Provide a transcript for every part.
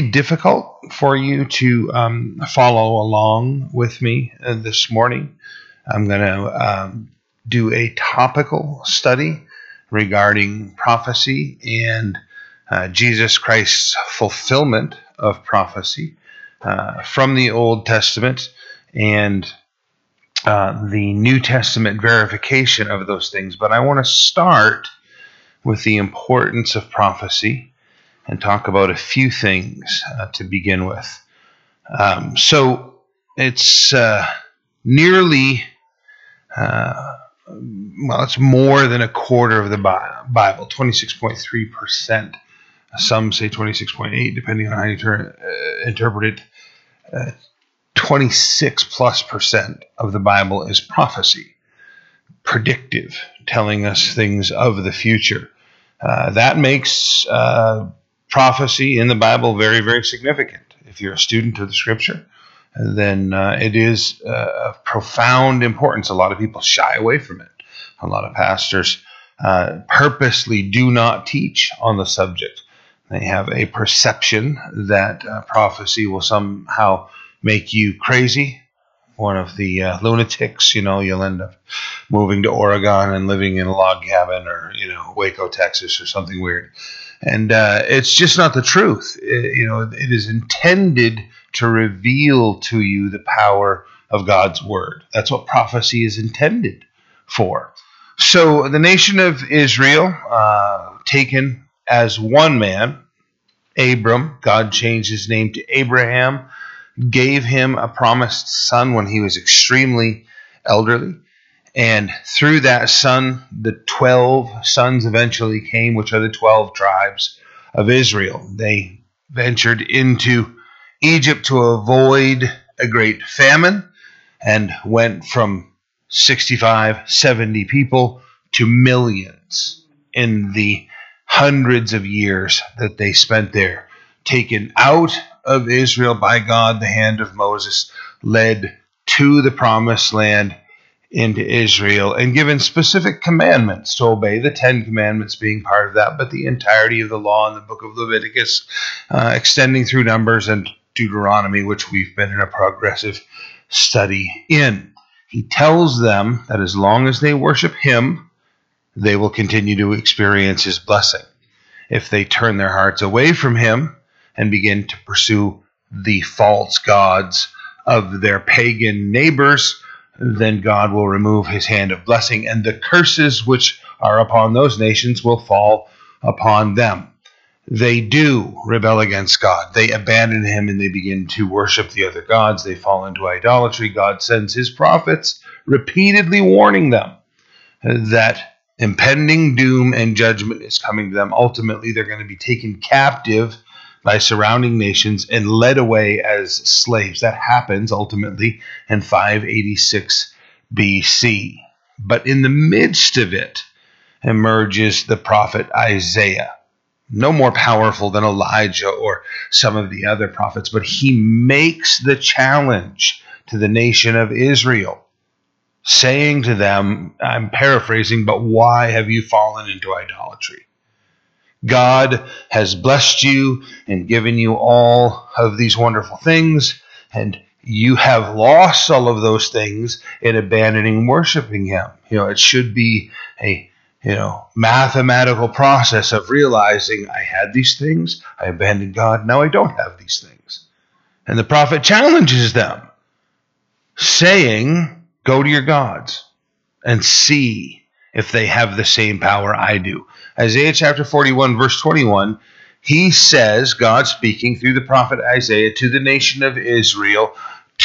difficult for you to um, follow along with me uh, this morning. I'm going to um, do a topical study regarding prophecy and uh, Jesus Christ's fulfillment of prophecy uh, from the Old Testament and uh, the New Testament verification of those things. But I want to start with the importance of prophecy and talk about a few things uh, to begin with. Um, so it's uh, nearly, uh, well, it's more than a quarter of the Bible, 26.3%. Some say 26.8, depending on how you ter- uh, interpret it. Uh, 26 plus percent of the Bible is prophecy, predictive, telling us things of the future. Uh, that makes prophecy in the Bible very, very significant. If you're a student of the Scripture, then uh, it is uh, of profound importance. A lot of people shy away from it. A lot of pastors uh, purposely do not teach on the subject. They have a perception that uh, prophecy will somehow make you crazy, one of the uh, lunatics, you know, you'll end up moving to Oregon and living in a log cabin or, you know, Waco, Texas or something weird and uh, it's just not the truth. It, you know, it is intended to reveal to you the power of God's word. That's what prophecy is intended for. So the nation of Israel, uh, taken as one man, Abram, God changed his name to Abraham, gave him a promised son when he was extremely elderly. And through that son, the 12 sons eventually came, which are the 12 tribes of Israel. They ventured into Egypt to avoid a great famine and went from 65, 70 people to millions in the hundreds of years that they spent there, taken out of Israel by God, the hand of Moses, led to the promised land into Israel and given specific commandments to obey, the Ten Commandments being part of that, but the entirety of the law in the book of Leviticus, uh, extending through Numbers and Deuteronomy, which we've been in a progressive study in. He tells them that as long as they worship Him, they will continue to experience His blessing. If they turn their hearts away from Him and begin to pursue the false gods of their pagan neighbors, then God will remove his hand of blessing, and the curses which are upon those nations will fall upon them. They do rebel against God. They abandon him and they begin to worship the other gods. They fall into idolatry. God sends his prophets repeatedly warning them that impending doom and judgment is coming to them. Ultimately, they're going to be taken captive by surrounding nations and led away as slaves. That happens ultimately in 586 BC. But in the midst of it emerges the prophet Isaiah. No more powerful than Elijah or some of the other prophets, but he makes the challenge to the nation of Israel, saying to them, I'm paraphrasing, but why have you fallen into idolatry? God has blessed you and given you all of these wonderful things, and you have lost all of those things in abandoning worshiping Him. You know, it should be a you know mathematical process of realizing I had these things, I abandoned God, now I don't have these things. And the prophet challenges them, saying, Go to your gods and see if they have the same power I do. Isaiah chapter 41, verse 21, he says, God speaking through the prophet Isaiah to the nation of Israel,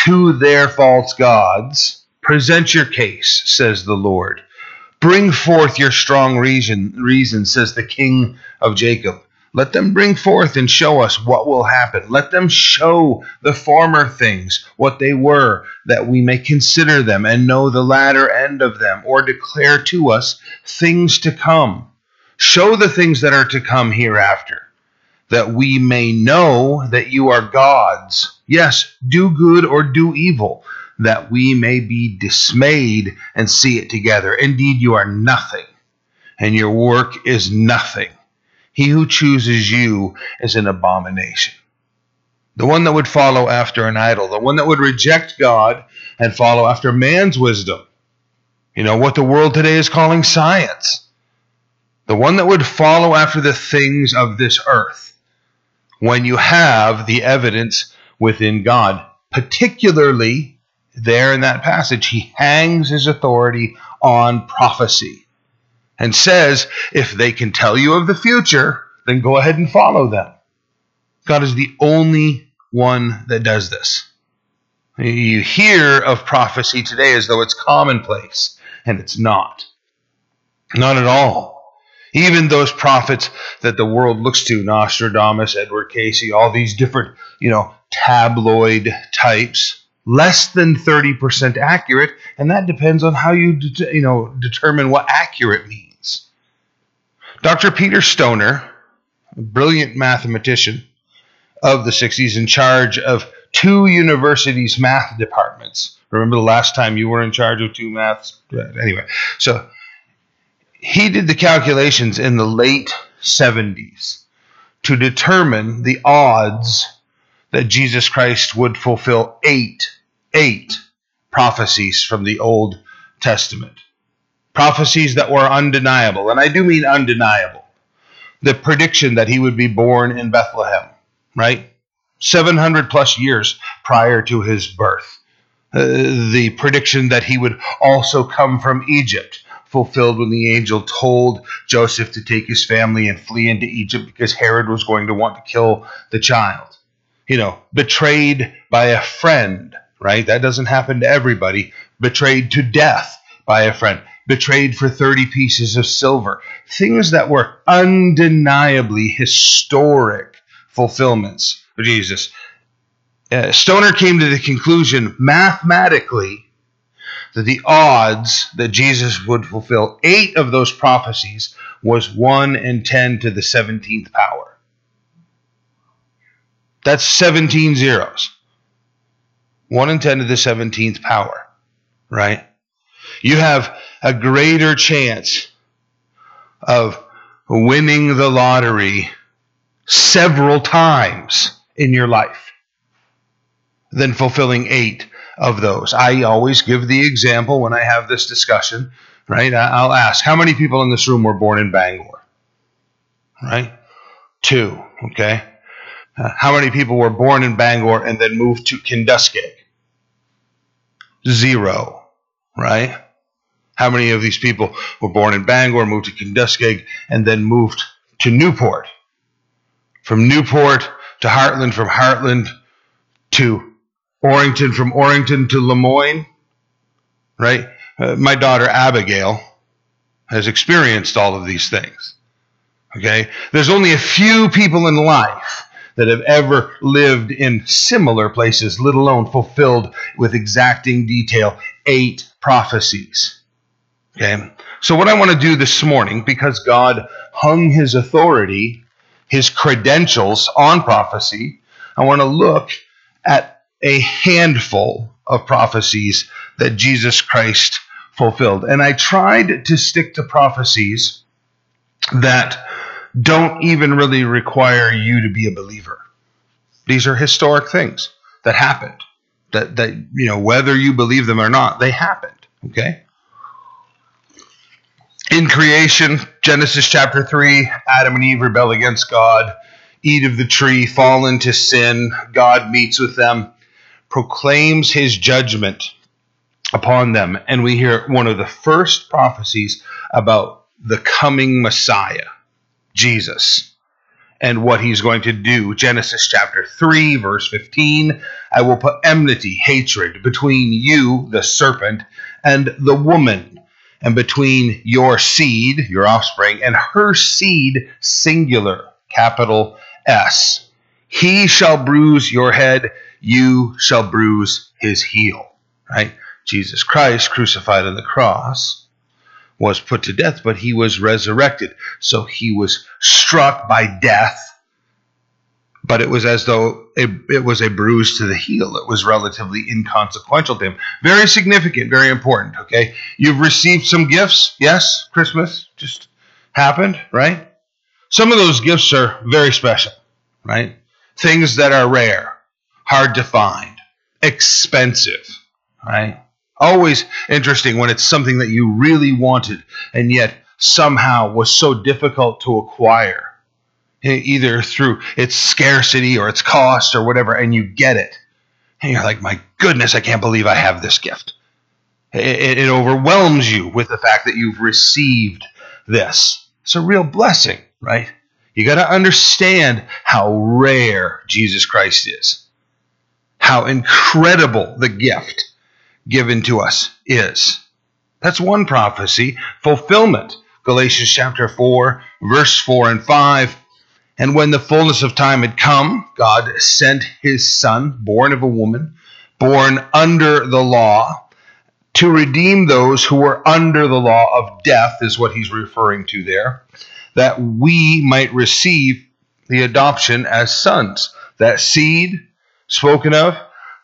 to their false gods, present your case, says the Lord. Bring forth your strong reason, reason, says the king of Jacob. Let them bring forth and show us what will happen. Let them show the former things, what they were, that we may consider them and know the latter end of them, or declare to us things to come. Show the things that are to come hereafter, that we may know that you are gods. Yes, do good or do evil, that we may be dismayed and see it together. Indeed, you are nothing, and your work is nothing. He who chooses you is an abomination. the one that would follow after an idol, the one that would reject God and follow after man's wisdom. You know, what the world today is calling science. The one that would follow after the things of this earth when you have the evidence within God. Particularly there in that passage, he hangs his authority on prophecy and says, if they can tell you of the future, then go ahead and follow them. God is the only one that does this. You hear of prophecy today as though it's commonplace, and it's not. Not at all. Even those prophets that the world looks to, Nostradamus, Edward Cayce, all these different, you know, tabloid types, less than 30% accurate, and that depends on how you, you know, determine what accurate means. Dr. Peter Stoner, a brilliant mathematician, of the 60s in charge of two universities' math departments. Remember the last time you were in charge of two maths? Anyway, so he did the calculations in the late 70s to determine the odds that Jesus Christ would fulfill eight, eight prophecies from the Old Testament. Prophecies that were undeniable, and I do mean undeniable. The prediction that he would be born in Bethlehem right? 700 plus years prior to his birth. Uh, the prediction that he would also come from Egypt fulfilled when the angel told Joseph to take his family and flee into Egypt because Herod was going to want to kill the child. You know, betrayed by a friend, right? That doesn't happen to everybody. Betrayed to death by a friend. Betrayed for 30 pieces of silver. Things that were undeniably historic fulfillments of Jesus. Uh, Stoner came to the conclusion mathematically that the odds that Jesus would fulfill eight of those prophecies was 1 in 10 to the 17th power. That's 17 zeros. 1 in 10 to the 17th power, right? You have a greater chance of winning the lottery several times in your life than fulfilling eight of those. I always give the example when I have this discussion, right? I'll ask, how many people in this room were born in Bangor? Right? Two, okay? Uh, how many people were born in Bangor and then moved to Kenduskeag? Zero, right? How many of these people were born in Bangor, moved to Kenduskeag, and then moved to Newport? from Newport to Hartland, from Hartland to Orrington, from Orrington to Lemoyne, right? Uh, my daughter Abigail has experienced all of these things. Okay? There's only a few people in life that have ever lived in similar places, let alone fulfilled with exacting detail eight prophecies. Okay? So, what I want to do this morning, because God hung his authority his credentials on prophecy, I want to look at a handful of prophecies that Jesus Christ fulfilled. And I tried to stick to prophecies that don't even really require you to be a believer. These are historic things that happened. That that you know whether you believe them or not, they happened, okay? in creation, Genesis chapter 3, Adam and Eve rebel against God, eat of the tree, fall into sin. God meets with them, proclaims his judgment upon them. And we hear one of the first prophecies about the coming Messiah, Jesus, and what he's going to do. Genesis chapter 3, verse 15 I will put enmity, hatred between you, the serpent, and the woman and between your seed, your offspring, and her seed, singular, capital S. He shall bruise your head, you shall bruise his heel. Right? Jesus Christ, crucified on the cross, was put to death, but he was resurrected. So he was struck by death but it was as though it, it, was a bruise to the heel. It was relatively inconsequential to him. Very significant, very important. Okay. You've received some gifts. Yes, Christmas just happened, right? Some of those gifts are very special, right? Things that are rare. Hard to find, expensive, right? Always interesting when it's something that you really wanted and yet somehow was so difficult to acquire, either through its scarcity or its cost or whatever, and you get it. And you're like, my goodness, I can't believe I have this gift. It, it overwhelms you with the fact that you've received this. It's a real blessing, right? You got to understand how rare Jesus Christ is, how incredible the gift given to us is. That's one prophecy. Fulfillment. Galatians chapter 4, verse 4 and 5. And when the fullness of time had come, God sent his Son, born of a woman, born under the law, to redeem those who were under the law of death, is what he's referring to there, that we might receive the adoption as sons. That seed spoken of,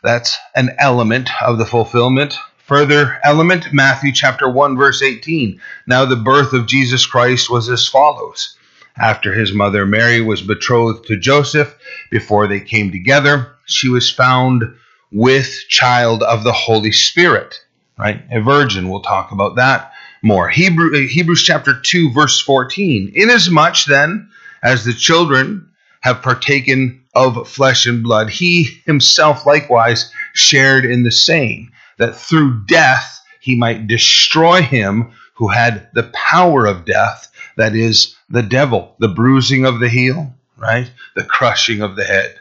that's an element of the fulfillment. Further element, Matthew chapter 1, verse 18. Now the birth of Jesus Christ was as follows. After his mother Mary was betrothed to Joseph, before they came together, she was found with child of the Holy Spirit. Right? A virgin. We'll talk about that more. Hebrew, uh, Hebrews chapter 2, verse 14. Inasmuch then as the children have partaken of flesh and blood, he himself likewise shared in the same, that through death he might destroy him who had the power of death, that is, the devil, the bruising of the heel, right? The crushing of the head.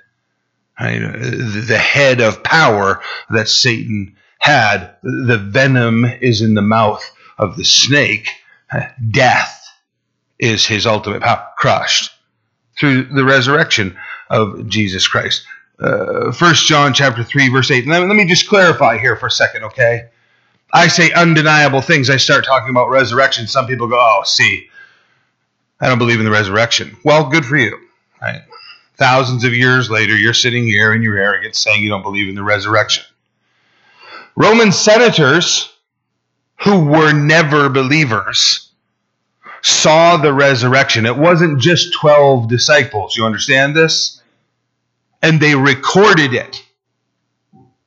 Right? The head of power that Satan had. The venom is in the mouth of the snake. Death is his ultimate power, crushed through the resurrection of Jesus Christ. Uh, First uh, John chapter three verse eight. Let me, let me just clarify here for a second, okay? I say undeniable things. I start talking about resurrection. Some people go, "Oh, see, I don't believe in the resurrection." Well, good for you. Right? Thousands of years later, you're sitting here in your arrogance saying you don't believe in the resurrection. Roman senators who were never believers saw the resurrection. It wasn't just 12 disciples. You understand this? And they recorded it.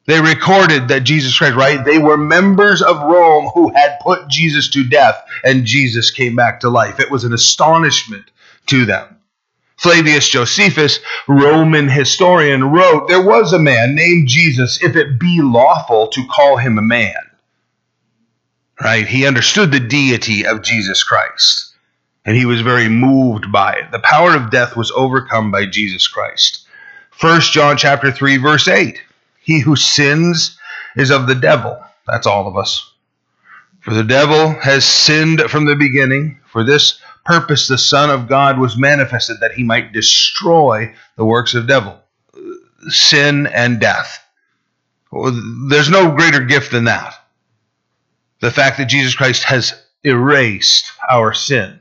They recorded that Jesus Christ, right? They were members of Rome who had put Jesus to death and Jesus came back to life. It was an astonishment to them. Flavius Josephus, Roman historian, wrote, There was a man named Jesus, if it be lawful to call him a man right? He understood the deity of Jesus Christ, and he was very moved by it. The power of death was overcome by Jesus Christ. First John chapter 3 verse 8. He who sins is of the devil. That's all of us. For the devil has sinned from the beginning. For this purpose the Son of God was manifested that he might destroy the works of devil, sin and death. There's no greater gift than that the fact that Jesus Christ has erased our sin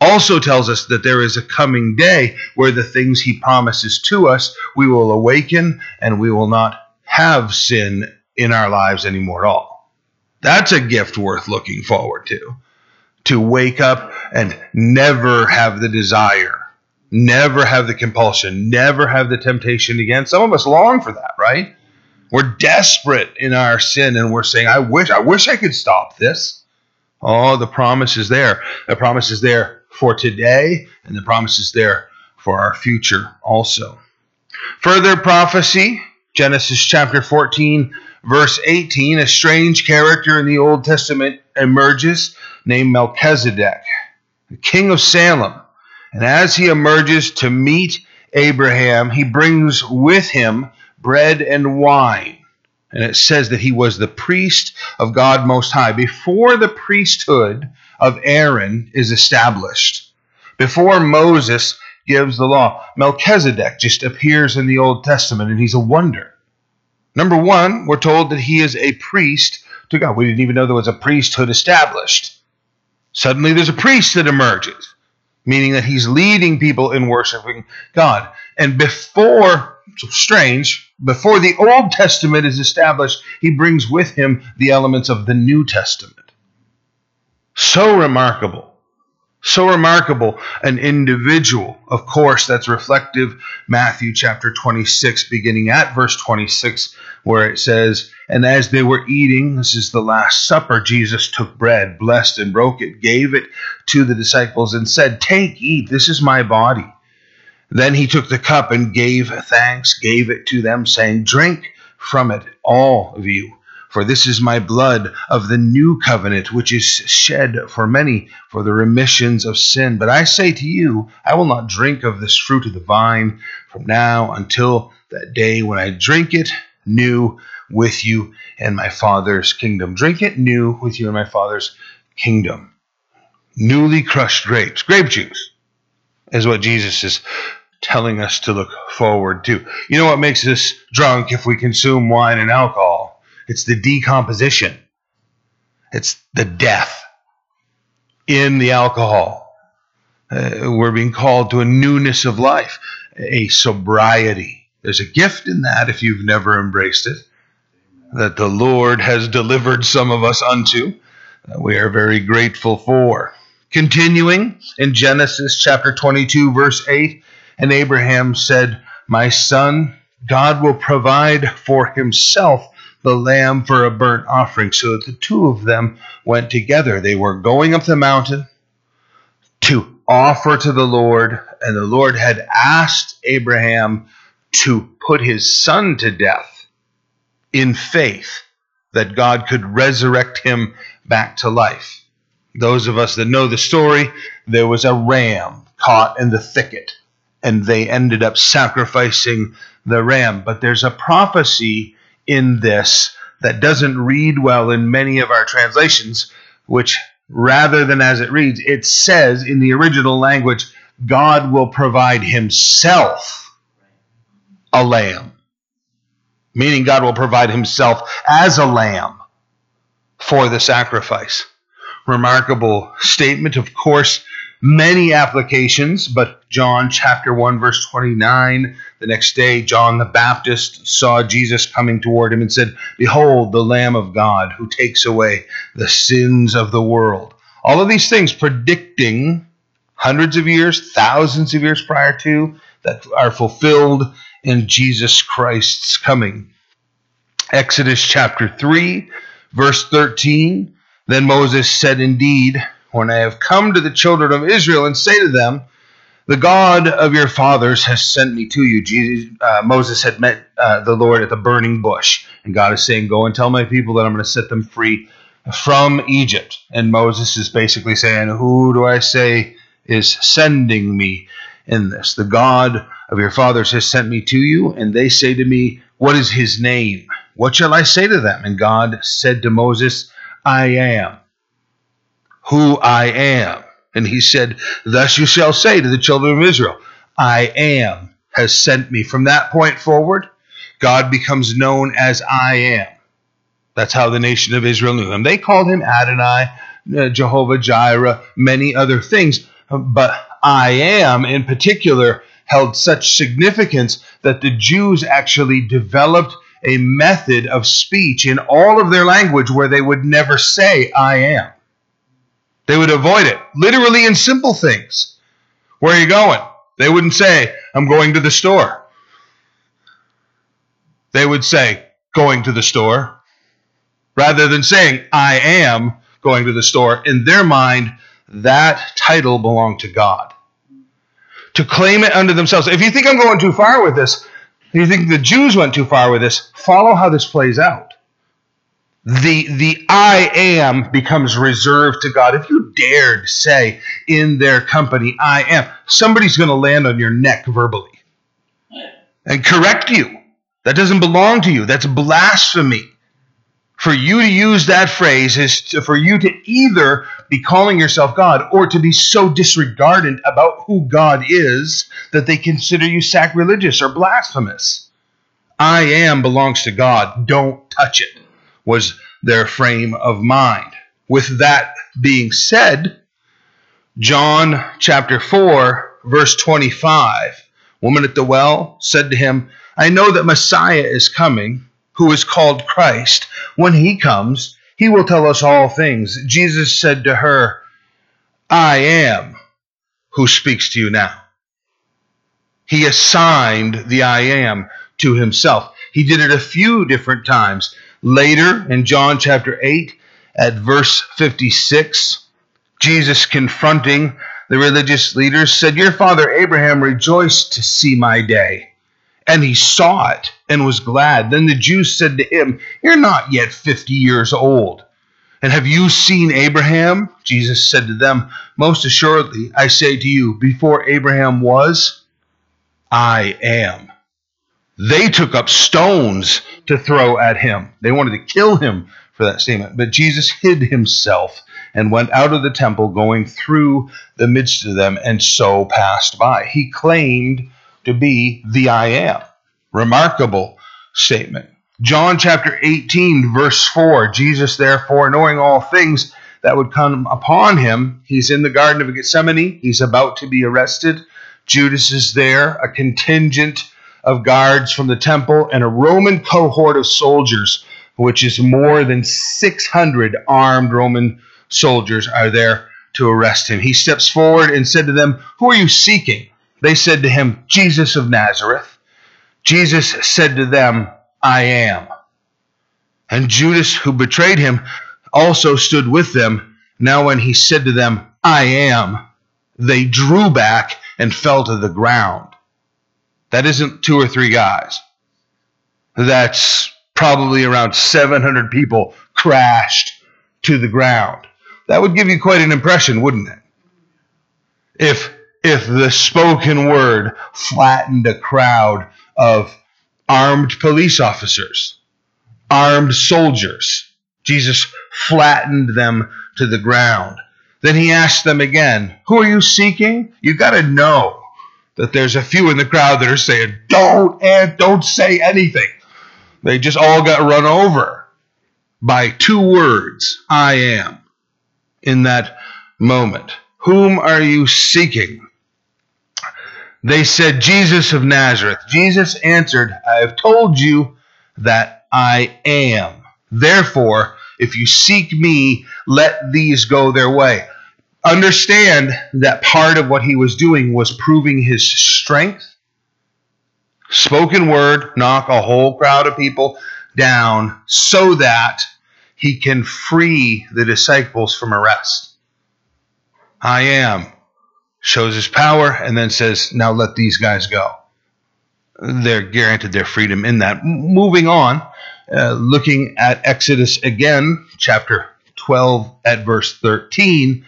also tells us that there is a coming day where the things he promises to us, we will awaken and we will not have sin in our lives anymore at all. That's a gift worth looking forward to. To wake up and never have the desire, never have the compulsion, never have the temptation again. Some of us long for that, right? We're desperate in our sin and we're saying, I wish, I wish I could stop this. Oh, the promise is there. The promise is there for today, and the promise is there for our future also. Further prophecy, Genesis chapter 14, verse 18, a strange character in the Old Testament emerges named Melchizedek, the king of Salem. And as he emerges to meet Abraham, he brings with him bread and wine. And it says that he was the priest of God Most High. Before the priesthood of Aaron is established, before Moses gives the law, Melchizedek just appears in the Old Testament and he's a wonder. Number one, we're told that he is a priest to God. We didn't even know there was a priesthood established. Suddenly there's a priest that emerges, meaning that he's leading people in worshiping God. And before strange. Before the Old Testament is established, he brings with him the elements of the New Testament. So remarkable. So remarkable an individual. Of course, that's reflective Matthew chapter 26, beginning at verse 26, where it says, And as they were eating, this is the Last Supper, Jesus took bread, blessed and broke it, gave it to the disciples, and said, Take, eat, this is my body. Then he took the cup and gave thanks, gave it to them, saying, Drink from it, all of you. For this is my blood of the new covenant, which is shed for many for the remissions of sin. But I say to you, I will not drink of this fruit of the vine from now until that day when I drink it new with you in my Father's kingdom. Drink it new with you in my Father's kingdom. Newly crushed grapes, grape juice, is what Jesus is telling us to look forward to. You know what makes us drunk if we consume wine and alcohol? It's the decomposition. It's the death in the alcohol. Uh, we're being called to a newness of life, a sobriety. There's a gift in that if you've never embraced it, that the Lord has delivered some of us unto. That we are very grateful for. Continuing in Genesis chapter 22, verse 8, and Abraham said, My son, God will provide for himself the lamb for a burnt offering. So the two of them went together. They were going up the mountain to offer to the Lord, and the Lord had asked Abraham to put his son to death in faith that God could resurrect him back to life. Those of us that know the story, there was a ram caught in the thicket, and they ended up sacrificing the ram. But there's a prophecy in this that doesn't read well in many of our translations, which rather than as it reads, it says in the original language, God will provide himself a lamb. Meaning, God will provide himself as a lamb for the sacrifice. Remarkable statement. Of course, many applications, but John chapter 1, verse 29, the next day, John the Baptist saw Jesus coming toward him and said, Behold, the Lamb of God who takes away the sins of the world. All of these things predicting hundreds of years, thousands of years prior to, that are fulfilled in Jesus Christ's coming. Exodus chapter 3, verse 13. Then Moses said, Indeed, when I have come to the children of Israel and say to them, The God of your fathers has sent me to you. Jesus, uh, Moses had met uh, the Lord at the burning bush, and God is saying, Go and tell my people that I'm going to set them free from Egypt. And Moses is basically saying, Who do I say is sending me in this? The God of your fathers has sent me to you, and they say to me, What is his name? What shall I say to them? And God said to Moses, I am who I am. And he said, Thus you shall say to the children of Israel, I am has sent me. From that point forward, God becomes known as I am. That's how the nation of Israel knew him. They called him Adonai, uh, Jehovah Jireh, many other things. But I am, in particular, held such significance that the Jews actually developed a method of speech in all of their language where they would never say I am. They would avoid it, literally in simple things. Where are you going? They wouldn't say, I'm going to the store. They would say, going to the store. Rather than saying, I am going to the store, in their mind, that title belonged to God. To claim it unto themselves. If you think I'm going too far with this, you think the Jews went too far with this, follow how this plays out the the I am becomes reserved to God. If you dared say in their company, I am, somebody's going to land on your neck verbally and correct you. That doesn't belong to you. That's blasphemy. For you to use that phrase is to, for you to either be calling yourself God or to be so disregardant about who God is that they consider you sacrilegious or blasphemous. I am belongs to God. Don't touch it was their frame of mind. With that being said, John chapter 4, verse 25, woman at the well said to him, I know that Messiah is coming, who is called Christ. When he comes, he will tell us all things. Jesus said to her, I am who speaks to you now. He assigned the I am to himself. He did it a few different times. Later in John chapter 8, at verse 56, Jesus confronting the religious leaders said, Your father Abraham rejoiced to see my day. And he saw it and was glad. Then the Jews said to him, You're not yet 50 years old. And have you seen Abraham? Jesus said to them, Most assuredly, I say to you, before Abraham was, I am. They took up stones to throw at him. They wanted to kill him for that statement. But Jesus hid himself and went out of the temple, going through the midst of them, and so passed by. He claimed to be the I am. Remarkable statement. John chapter 18, verse 4 Jesus, therefore, knowing all things that would come upon him, he's in the Garden of Gethsemane. He's about to be arrested. Judas is there, a contingent of guards from the temple, and a Roman cohort of soldiers, which is more than 600 armed Roman soldiers are there to arrest him. He steps forward and said to them, Who are you seeking? They said to him, Jesus of Nazareth. Jesus said to them, I am. And Judas, who betrayed him, also stood with them. Now, when he said to them, I am, they drew back and fell to the ground. That isn't two or three guys. That's probably around 700 people crashed to the ground. That would give you quite an impression, wouldn't it? If if the spoken word flattened a crowd of armed police officers, armed soldiers. Jesus flattened them to the ground. Then he asked them again, Who are you seeking? You've got to know that there's a few in the crowd that are saying, Don't and don't say anything. They just all got run over by two words, I am, in that moment. Whom are you seeking? They said, Jesus of Nazareth. Jesus answered, I have told you that I am. Therefore, if you seek me, let these go their way. Understand that part of what he was doing was proving his strength. Spoken word, knock a whole crowd of people down so that he can free the disciples from arrest. I am shows his power, and then says, Now let these guys go. They're guaranteed their freedom in that. Moving on, uh, looking at Exodus again, chapter 12 at verse 13.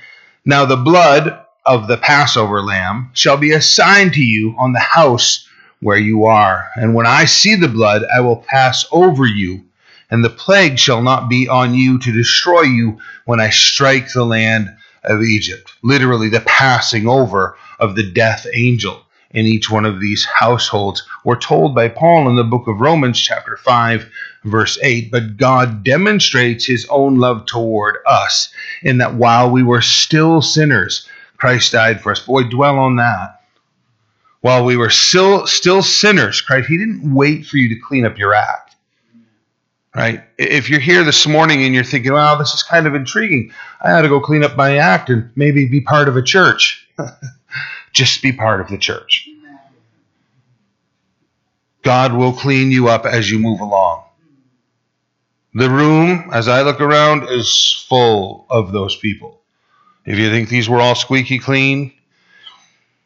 Now the blood of the Passover lamb shall be assigned to you on the house where you are. And when I see the blood, I will pass over you, and the plague shall not be on you to destroy you when I strike the land of Egypt, literally the passing over of the death angel in each one of these households. We're told by Paul in the book of Romans, chapter 5, verse 8, but God demonstrates his own love toward us in that while we were still sinners, Christ died for us. Boy, dwell on that. While we were still still sinners, Christ, he didn't wait for you to clean up your act right? If you're here this morning and you're thinking, wow, this is kind of intriguing, I ought to go clean up my act and maybe be part of a church. Just be part of the church. God will clean you up as you move along. The room, as I look around, is full of those people. If you think these were all squeaky clean,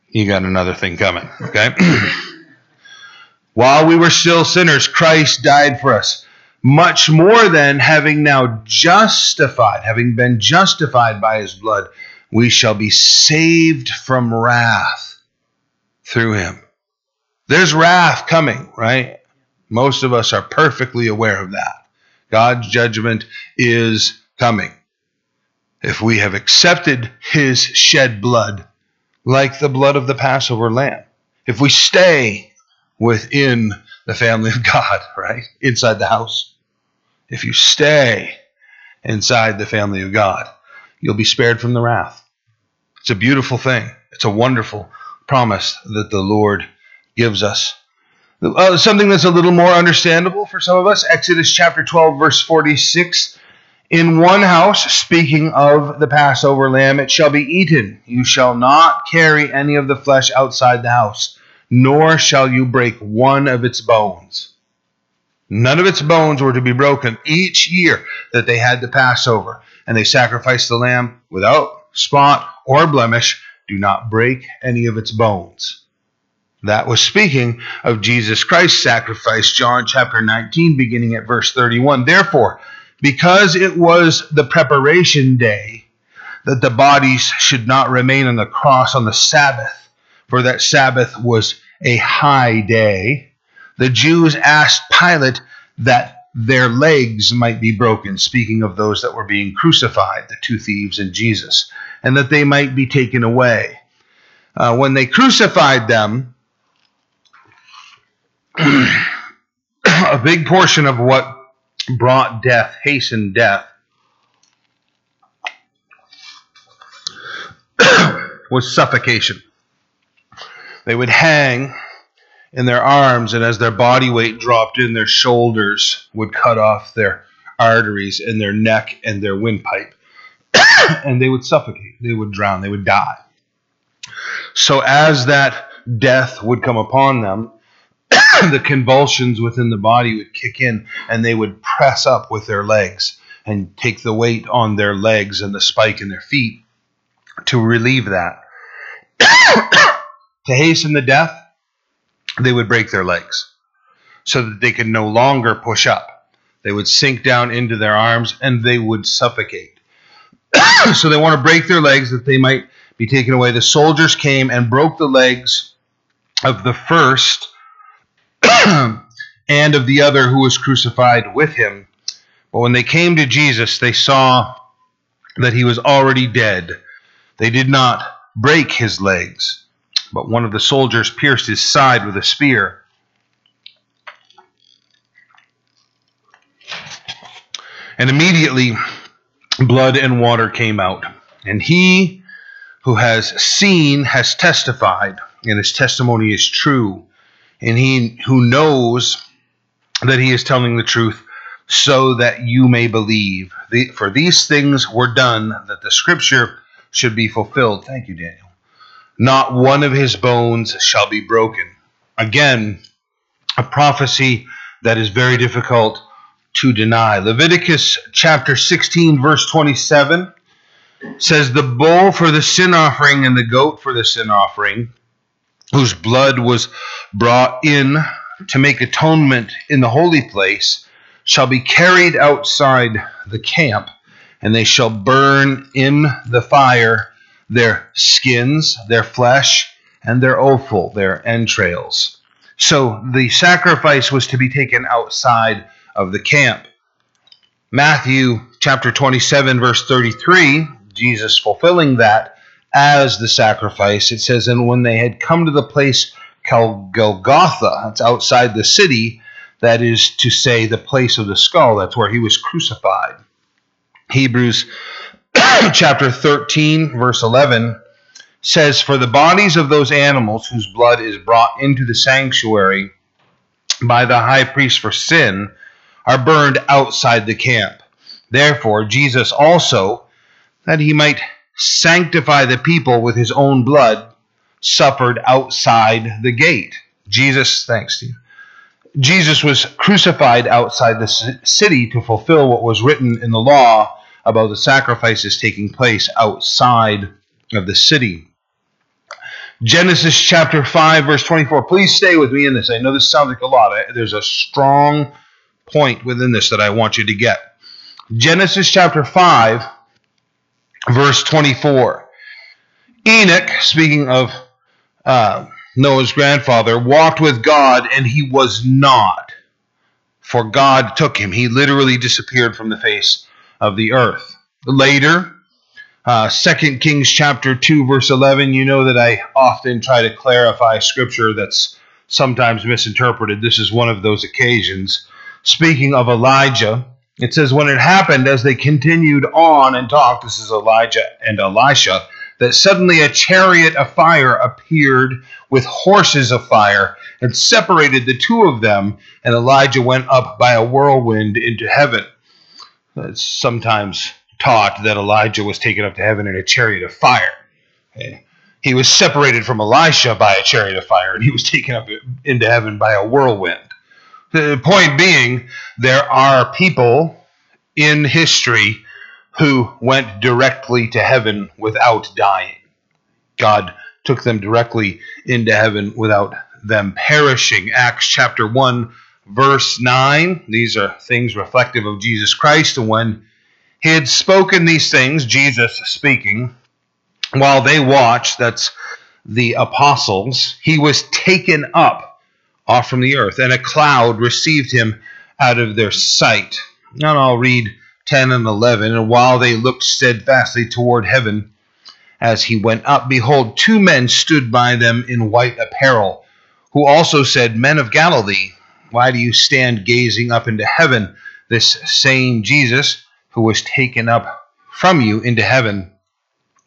you got another thing coming, okay? While we were still sinners, Christ died for us much more than having now justified, having been justified by his blood, we shall be saved from wrath through him. There's wrath coming, right? Most of us are perfectly aware of that. God's judgment is coming. If we have accepted his shed blood, like the blood of the Passover lamb, if we stay within the family of God, right? Inside the house, if you stay inside the family of God, you'll be spared from the wrath. It's a beautiful thing. It's a wonderful promise that the Lord gives us. Uh, something that's a little more understandable for some of us Exodus chapter 12, verse 46. In one house, speaking of the Passover lamb, it shall be eaten. You shall not carry any of the flesh outside the house, nor shall you break one of its bones. None of its bones were to be broken each year that they had the Passover, and they sacrificed the lamb without spot or blemish. Do not break any of its bones. That was speaking of Jesus Christ's sacrifice, John chapter 19, beginning at verse 31. Therefore, because it was the preparation day, that the bodies should not remain on the cross on the Sabbath, for that Sabbath was a high day the Jews asked Pilate that their legs might be broken, speaking of those that were being crucified, the two thieves and Jesus, and that they might be taken away. Uh, when they crucified them, a big portion of what brought death, hastened death, was suffocation. They would hang in their arms, and as their body weight dropped in, their shoulders would cut off their arteries and their neck and their windpipe. and they would suffocate, they would drown, they would die. So, as that death would come upon them, the convulsions within the body would kick in and they would press up with their legs and take the weight on their legs and the spike in their feet to relieve that. to hasten the death, they would break their legs so that they could no longer push up. They would sink down into their arms and they would suffocate. so they want to break their legs that they might be taken away. The soldiers came and broke the legs of the first and of the other who was crucified with him. But when they came to Jesus, they saw that he was already dead. They did not break his legs but one of the soldiers pierced his side with a spear. And immediately blood and water came out. And he who has seen has testified, and his testimony is true. And he who knows that he is telling the truth, so that you may believe. for these things were done that the scripture should be fulfilled. Thank you, Daniel not one of his bones shall be broken. Again, a prophecy that is very difficult to deny. Leviticus chapter 16, verse 27 says, The bull for the sin offering and the goat for the sin offering, whose blood was brought in to make atonement in the holy place, shall be carried outside the camp, and they shall burn in the fire their skins, their flesh, and their offal, their entrails. So the sacrifice was to be taken outside of the camp. Matthew chapter 27, verse 33, Jesus fulfilling that as the sacrifice, it says, And when they had come to the place called Golgotha, that's outside the city, that is to say, the place of the skull, that's where he was crucified. Hebrews chapter 13, verse 11 says, For the bodies of those animals whose blood is brought into the sanctuary by the high priest for sin are burned outside the camp. Therefore, Jesus also, that he might sanctify the people with his own blood, suffered outside the gate. Jesus, thanks Steve. Jesus was crucified outside the city to fulfill what was written in the law about the sacrifices taking place outside of the city. Genesis chapter 5, verse 24. Please stay with me in this. I know this sounds like a lot. There's a strong point within this that I want you to get. Genesis chapter 5, verse 24. Enoch, speaking of uh, Noah's grandfather, walked with God and he was not, for God took him. He literally disappeared from the face of the earth. Later, uh, 2 Kings chapter 2, verse 11, you know that I often try to clarify scripture that's sometimes misinterpreted. This is one of those occasions. Speaking of Elijah, it says, When it happened, as they continued on and talked, this is Elijah and Elisha, that suddenly a chariot of fire appeared with horses of fire and separated the two of them, and Elijah went up by a whirlwind into heaven. Uh, it's sometimes taught that Elijah was taken up to heaven in a chariot of fire. He was separated from Elisha by a chariot of fire, and he was taken up into heaven by a whirlwind. The point being, there are people in history who went directly to heaven without dying. God took them directly into heaven without them perishing. Acts chapter 1, verse 9. These are things reflective of Jesus Christ. And when he had spoken these things, Jesus speaking, while they watched, that's the apostles, he was taken up off from the earth, and a cloud received him out of their sight. Now I'll read 10 and 11. And while they looked steadfastly toward heaven as he went up, behold, two men stood by them in white apparel, who also said, Men of Galilee, why do you stand gazing up into heaven? This same Jesus, who was taken up from you into heaven,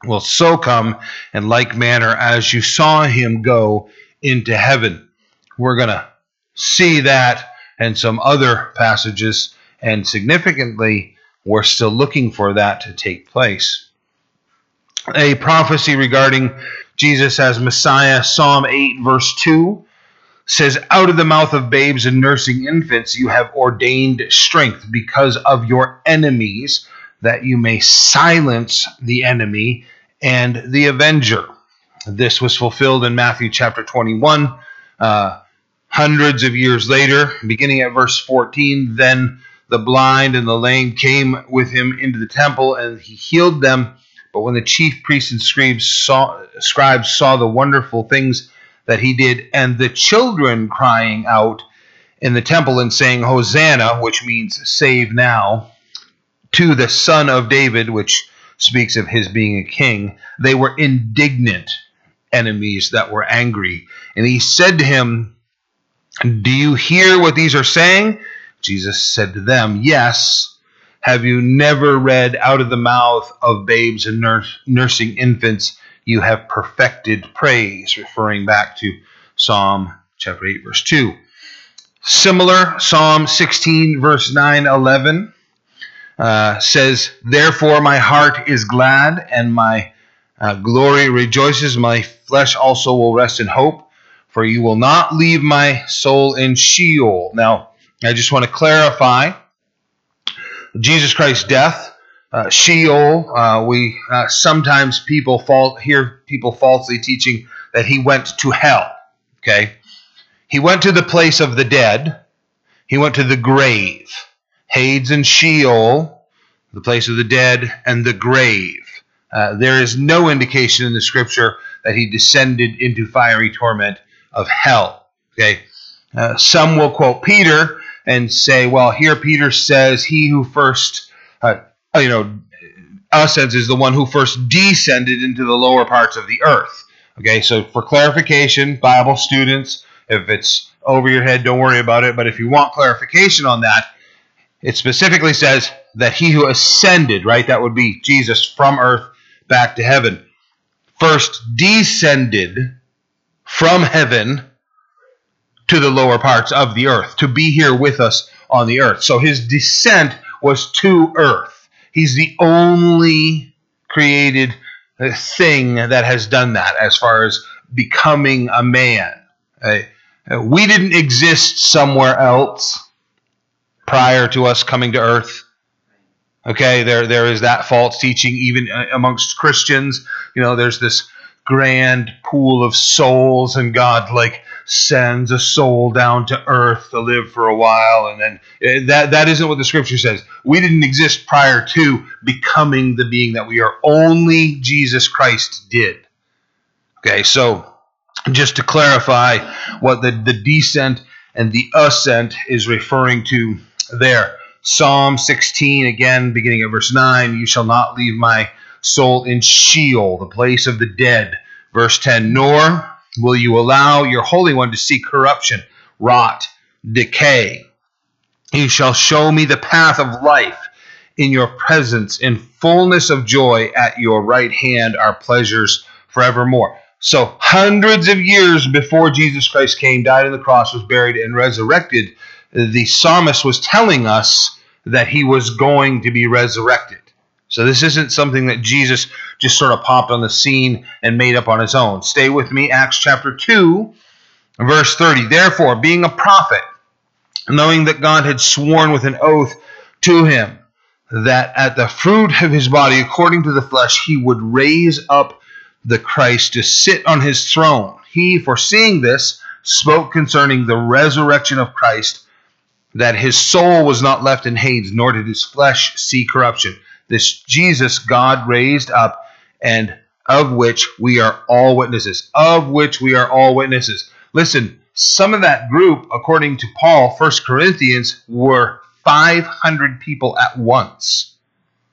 will so come in like manner as you saw him go into heaven. We're going to see that and some other passages, and significantly, we're still looking for that to take place. A prophecy regarding Jesus as Messiah, Psalm 8, verse 2 says, Out of the mouth of babes and nursing infants you have ordained strength because of your enemies, that you may silence the enemy and the avenger. This was fulfilled in Matthew chapter 21. Uh, hundreds of years later, beginning at verse 14, then the blind and the lame came with him into the temple, and he healed them. But when the chief priests and scribes saw, scribes saw the wonderful things that he did, and the children crying out in the temple and saying, Hosanna, which means save now, to the Son of David, which speaks of his being a king, they were indignant enemies that were angry. And he said to him, Do you hear what these are saying? Jesus said to them, Yes. Have you never read out of the mouth of babes and nurse, nursing infants, you have perfected praise, referring back to Psalm chapter 8, verse 2. Similar, Psalm 16, verse 9, 11 uh, says, Therefore my heart is glad and my uh, glory rejoices. My flesh also will rest in hope, for you will not leave my soul in Sheol. Now, I just want to clarify Jesus Christ's death, uh, Sheol. Uh, we uh, sometimes people fall hear people falsely teaching that he went to hell. Okay, he went to the place of the dead. He went to the grave, Hades and Sheol, the place of the dead and the grave. Uh, there is no indication in the scripture that he descended into fiery torment of hell. Okay, uh, some will quote Peter and say, well, here Peter says, he who first, uh, you know, ascends is the one who first descended into the lower parts of the earth. Okay, so for clarification, Bible students, if it's over your head, don't worry about it. But if you want clarification on that, it specifically says that he who ascended, right, that would be Jesus from earth back to heaven, first descended from heaven to the lower parts of the earth, to be here with us on the earth. So his descent was to earth. He's the only created uh, thing that has done that as far as becoming a man. Uh, uh, we didn't exist somewhere else prior to us coming to earth. Okay, there there is that false teaching even amongst Christians. You know, there's this grand pool of souls, and God like sends a soul down to earth to live for a while, and then eh, that that isn't what the Scripture says. We didn't exist prior to becoming the being that we are. Only Jesus Christ did. Okay, so just to clarify what the, the descent and the ascent is referring to there. Psalm 16, again, beginning at verse 9 You shall not leave my soul in Sheol, the place of the dead. Verse 10 Nor will you allow your Holy One to see corruption, rot, decay. You shall show me the path of life. In your presence, in fullness of joy, at your right hand are pleasures forevermore. So, hundreds of years before Jesus Christ came, died on the cross, was buried, and resurrected, the psalmist was telling us that he was going to be resurrected. So this isn't something that Jesus just sort of popped on the scene and made up on his own. Stay with me, Acts chapter 2, verse 30. Therefore, being a prophet, knowing that God had sworn with an oath to him that at the fruit of his body, according to the flesh, he would raise up the Christ to sit on his throne. He, foreseeing this, spoke concerning the resurrection of Christ, that his soul was not left in Hades, nor did his flesh see corruption. This Jesus God raised up, and of which we are all witnesses. Of which we are all witnesses. Listen, some of that group, according to Paul, First Corinthians, were 500 people at once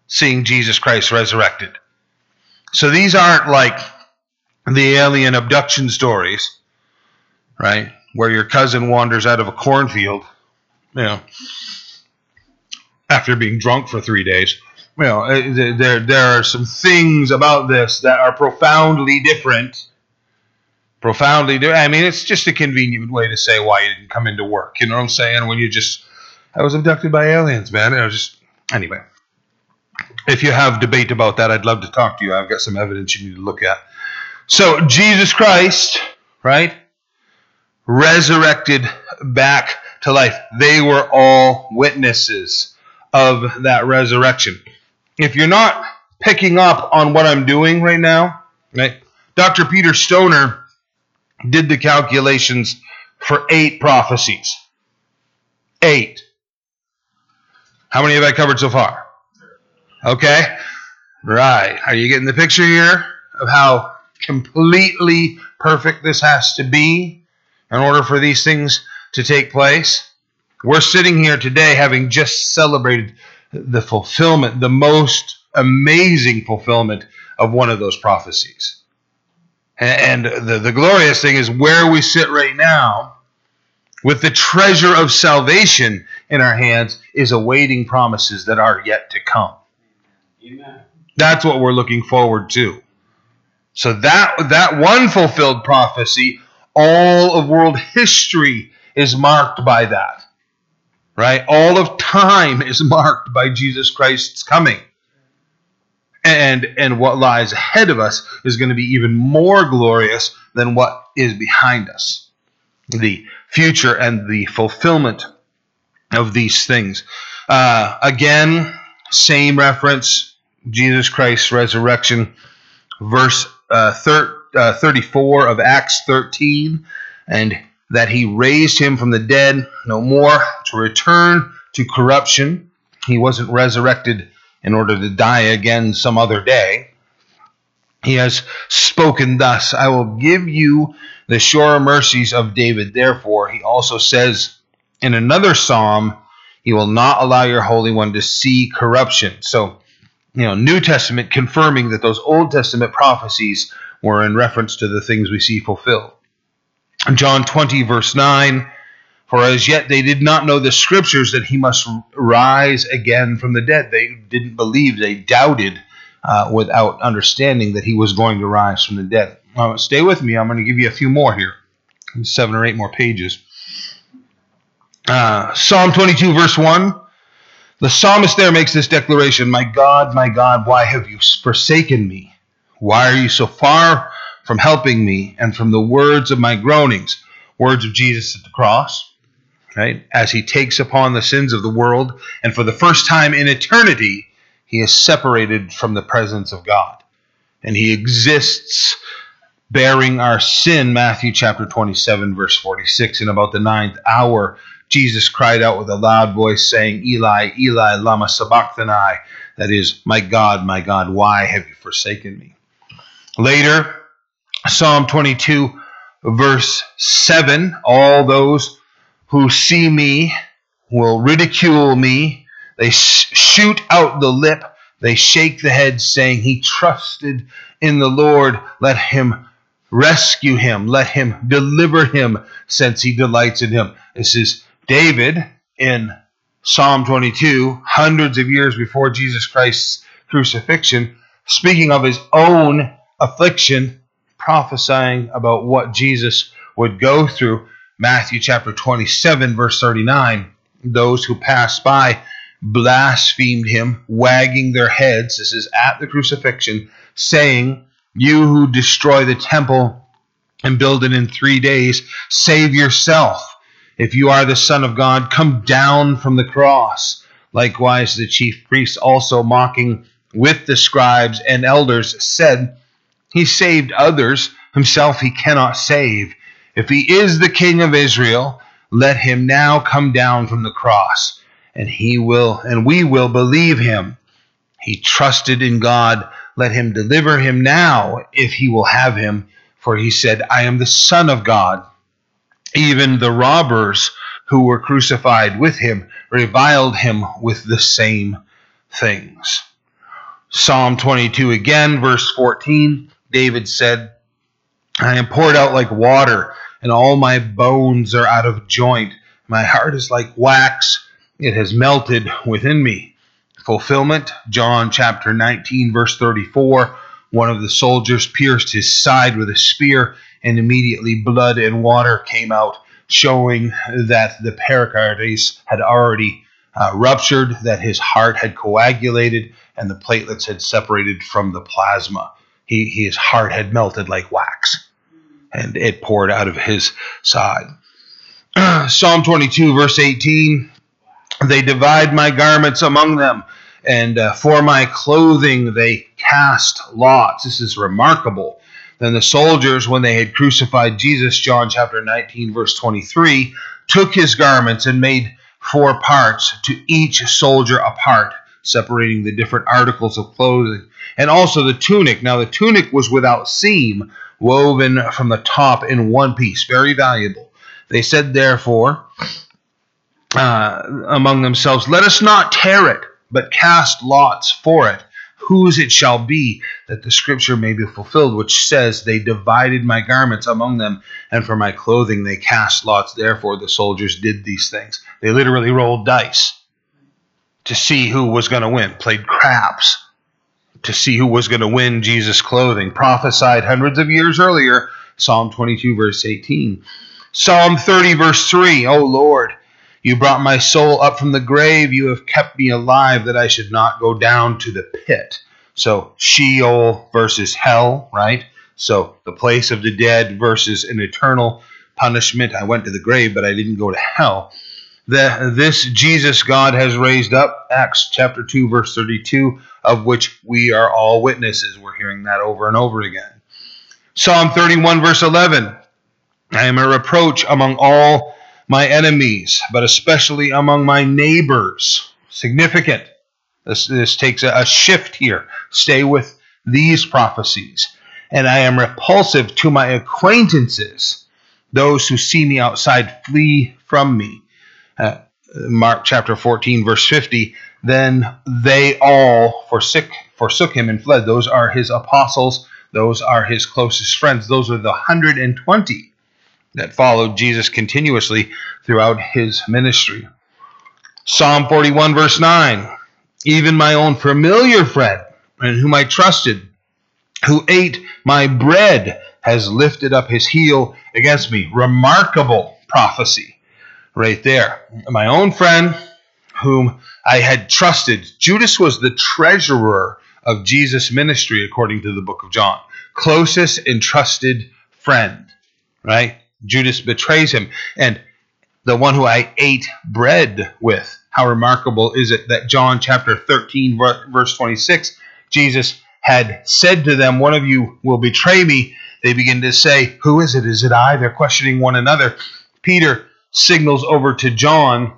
seeing Jesus Christ resurrected. So these aren't like the alien abduction stories, right? Where your cousin wanders out of a cornfield, you know, after being drunk for three days. You know, uh, there, there are some things about this that are profoundly different. Profoundly different. I mean, it's just a convenient way to say why you didn't come into work. You know what I'm saying? When you just, I was abducted by aliens, man. I was just, anyway if you have debate about that, I'd love to talk to you. I've got some evidence you need to look at. So, Jesus Christ, right, resurrected back to life. They were all witnesses of that resurrection. If you're not picking up on what I'm doing right now, right, Dr. Peter Stoner did the calculations for eight prophecies. Eight. How many have I covered so far? Okay? Right. Are you getting the picture here of how completely perfect this has to be in order for these things to take place? We're sitting here today having just celebrated the fulfillment, the most amazing fulfillment of one of those prophecies. And the, the glorious thing is where we sit right now with the treasure of salvation in our hands is awaiting promises that are yet to come. Amen. That's what we're looking forward to. So that that one fulfilled prophecy, all of world history is marked by that. Right? All of time is marked by Jesus Christ's coming. And and what lies ahead of us is going to be even more glorious than what is behind us. The future and the fulfillment of these things. Uh, again, same reference Jesus Christ's resurrection, verse uh, thir- uh, 34 of Acts 13, and that he raised him from the dead no more to return to corruption. He wasn't resurrected in order to die again some other day. He has spoken thus I will give you the sure mercies of David. Therefore, he also says in another psalm, He will not allow your Holy One to see corruption. So, you know, New Testament confirming that those Old Testament prophecies were in reference to the things we see fulfilled. John 20, verse 9 For as yet they did not know the scriptures that he must rise again from the dead. They didn't believe, they doubted uh, without understanding that he was going to rise from the dead. Uh, stay with me, I'm going to give you a few more here, seven or eight more pages. Uh, Psalm 22, verse 1 the psalmist there makes this declaration My God, my God, why have you forsaken me? Why are you so far from helping me and from the words of my groanings? Words of Jesus at the cross, right? As he takes upon the sins of the world, and for the first time in eternity, he is separated from the presence of God. And he exists bearing our sin, Matthew chapter 27, verse 46. In about the ninth hour, Jesus cried out with a loud voice, saying, Eli, Eli, Lama Sabachthani. That is, My God, my God, why have you forsaken me? Later, Psalm 22, verse 7 All those who see me will ridicule me. They shoot out the lip. They shake the head, saying, He trusted in the Lord. Let him rescue him. Let him deliver him, since he delights in him. This is David in Psalm 22, hundreds of years before Jesus Christ's crucifixion, speaking of his own affliction, prophesying about what Jesus would go through. Matthew chapter 27, verse 39 Those who passed by blasphemed him, wagging their heads. This is at the crucifixion, saying, You who destroy the temple and build it in three days, save yourself. If you are the Son of God, come down from the cross. Likewise, the chief priests also mocking with the scribes and elders said, He saved others, himself he cannot save. If he is the king of Israel, let him now come down from the cross, and he will and we will believe him. He trusted in God, let him deliver him now if he will have him, for he said, I am the son of God. Even the robbers who were crucified with him reviled him with the same things. Psalm 22 again, verse 14, David said, I am poured out like water, and all my bones are out of joint. My heart is like wax, it has melted within me. Fulfillment, John chapter 19, verse 34. One of the soldiers pierced his side with a spear, and immediately blood and water came out, showing that the pericarditis had already uh, ruptured, that his heart had coagulated, and the platelets had separated from the plasma. He, his heart had melted like wax, and it poured out of his side. Psalm 22, verse 18 They divide my garments among them, and uh, for my clothing they cast lots. This is remarkable. Then the soldiers, when they had crucified Jesus, John chapter 19, verse 23, took his garments and made four parts, to each soldier a part, separating the different articles of clothing, and also the tunic. Now, the tunic was without seam, woven from the top in one piece, very valuable. They said, therefore, uh, among themselves, Let us not tear it, but cast lots for it, whose it shall be, that the scripture may be fulfilled, which says, They divided my garments among them, and for my clothing they cast lots. Therefore, the soldiers did these things. They literally rolled dice to see who was going to win, played craps to see who was going to win Jesus' clothing, prophesied hundreds of years earlier, Psalm 22, verse 18. Psalm 30, verse 3, O Lord, you brought my soul up from the grave. You have kept me alive that I should not go down to the pit. So Sheol versus hell, right? So the place of the dead versus an eternal punishment. I went to the grave, but I didn't go to hell. The, this Jesus God has raised up, Acts chapter 2, verse 32, of which we are all witnesses. We're hearing that over and over again. Psalm 31, verse 11 I am a reproach among all my enemies, but especially among my neighbors. Significant. This, this takes a, a shift here. Stay with these prophecies. And I am repulsive to my acquaintances. Those who see me outside flee from me. Mark chapter 14, verse 50. Then they all forsook, forsook him and fled. Those are his apostles. Those are his closest friends. Those are the 120 that followed Jesus continuously throughout his ministry. Psalm 41, verse 9 Even my own familiar friend, and whom I trusted, who ate my bread, has lifted up his heel against me. Remarkable prophecy right there. My own friend, whom I had trusted. Judas was the treasurer of Jesus' ministry, according to the book of John. Closest and trusted friend, right? Judas betrays him. And the one who I ate bread with. How remarkable is it that John chapter 13, verse 26, Jesus had said to them, One of you will betray me. They begin to say, Who is it? Is it I? They're questioning one another. Peter signals over to John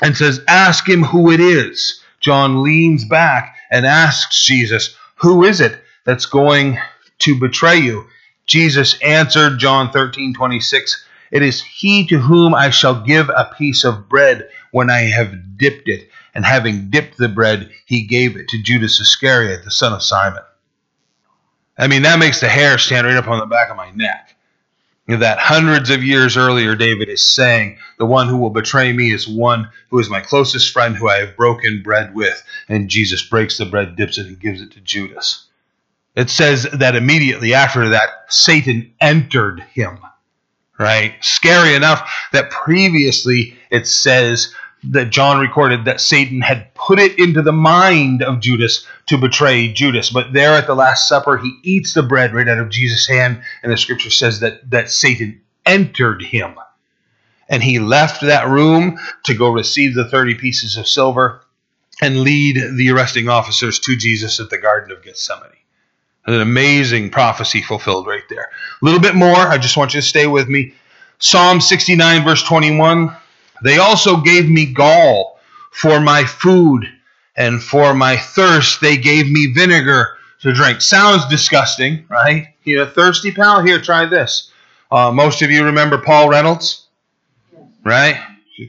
and says, Ask him who it is. John leans back and asks Jesus, Who is it that's going to betray you? Jesus answered, John 13, 26, It is he to whom I shall give a piece of bread when I have dipped it. And having dipped the bread, he gave it to Judas Iscariot, the son of Simon. I mean, that makes the hair stand right up on the back of my neck. That hundreds of years earlier, David is saying, The one who will betray me is one who is my closest friend who I have broken bread with. And Jesus breaks the bread, dips it, and gives it to Judas. It says that immediately after that, Satan entered him. Right? Scary enough that previously it says that John recorded that Satan had put it into the mind of Judas to betray Judas. But there at the Last Supper, he eats the bread right out of Jesus' hand, and the scripture says that, that Satan entered him. And he left that room to go receive the 30 pieces of silver and lead the arresting officers to Jesus at the Garden of Gethsemane. An amazing prophecy fulfilled right there. A little bit more. I just want you to stay with me. Psalm 69, verse 21. They also gave me gall for my food, and for my thirst they gave me vinegar to drink. Sounds disgusting, right? You a thirsty pal? Here, try this. Uh, most of you remember Paul Reynolds, right?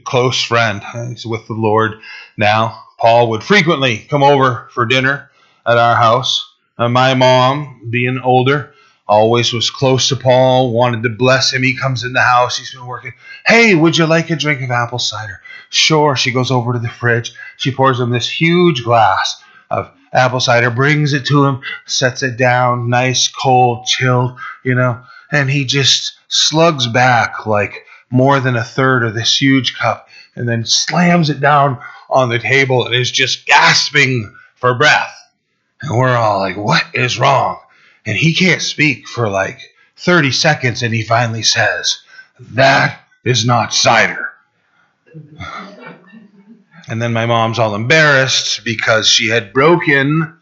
Close friend. He's with the Lord now. Paul would frequently come over for dinner at our house. Uh, my mom, being older, always was close to Paul, wanted to bless him. He comes in the house, he's been working. Hey, would you like a drink of apple cider? Sure. She goes over to the fridge. She pours him this huge glass of apple cider, brings it to him, sets it down, nice, cold, chilled, you know, and he just slugs back like more than a third of this huge cup and then slams it down on the table and is just gasping for breath. And we're all like, what is wrong? And he can't speak for like 30 seconds, and he finally says, That is not cider. And then my mom's all embarrassed because she had broken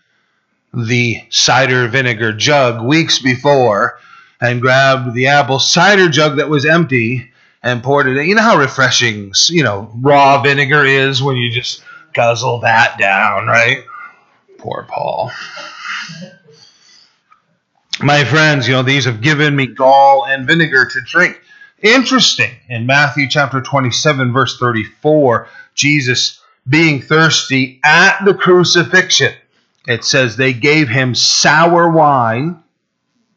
the cider vinegar jug weeks before and grabbed the apple cider jug that was empty and poured it in. You know how refreshing, you know, raw vinegar is when you just guzzle that down, right? Poor Paul. My friends, you know, these have given me gall and vinegar to drink. Interesting. In Matthew chapter 27, verse 34, Jesus being thirsty at the crucifixion, it says they gave him sour wine,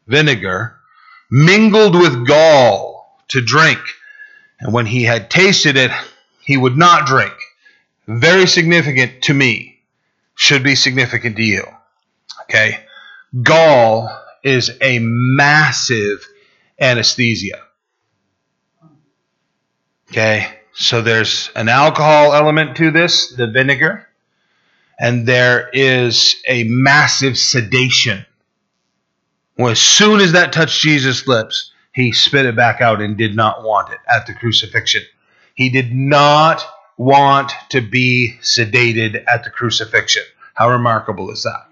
vinegar, mingled with gall to drink. And when he had tasted it, he would not drink. Very significant to me. Should be significant to you. Okay? Gall is a massive anesthesia. Okay, so there's an alcohol element to this, the vinegar, and there is a massive sedation. Well, as soon as that touched Jesus' lips, he spit it back out and did not want it at the crucifixion. He did not want to be sedated at the crucifixion. How remarkable is that?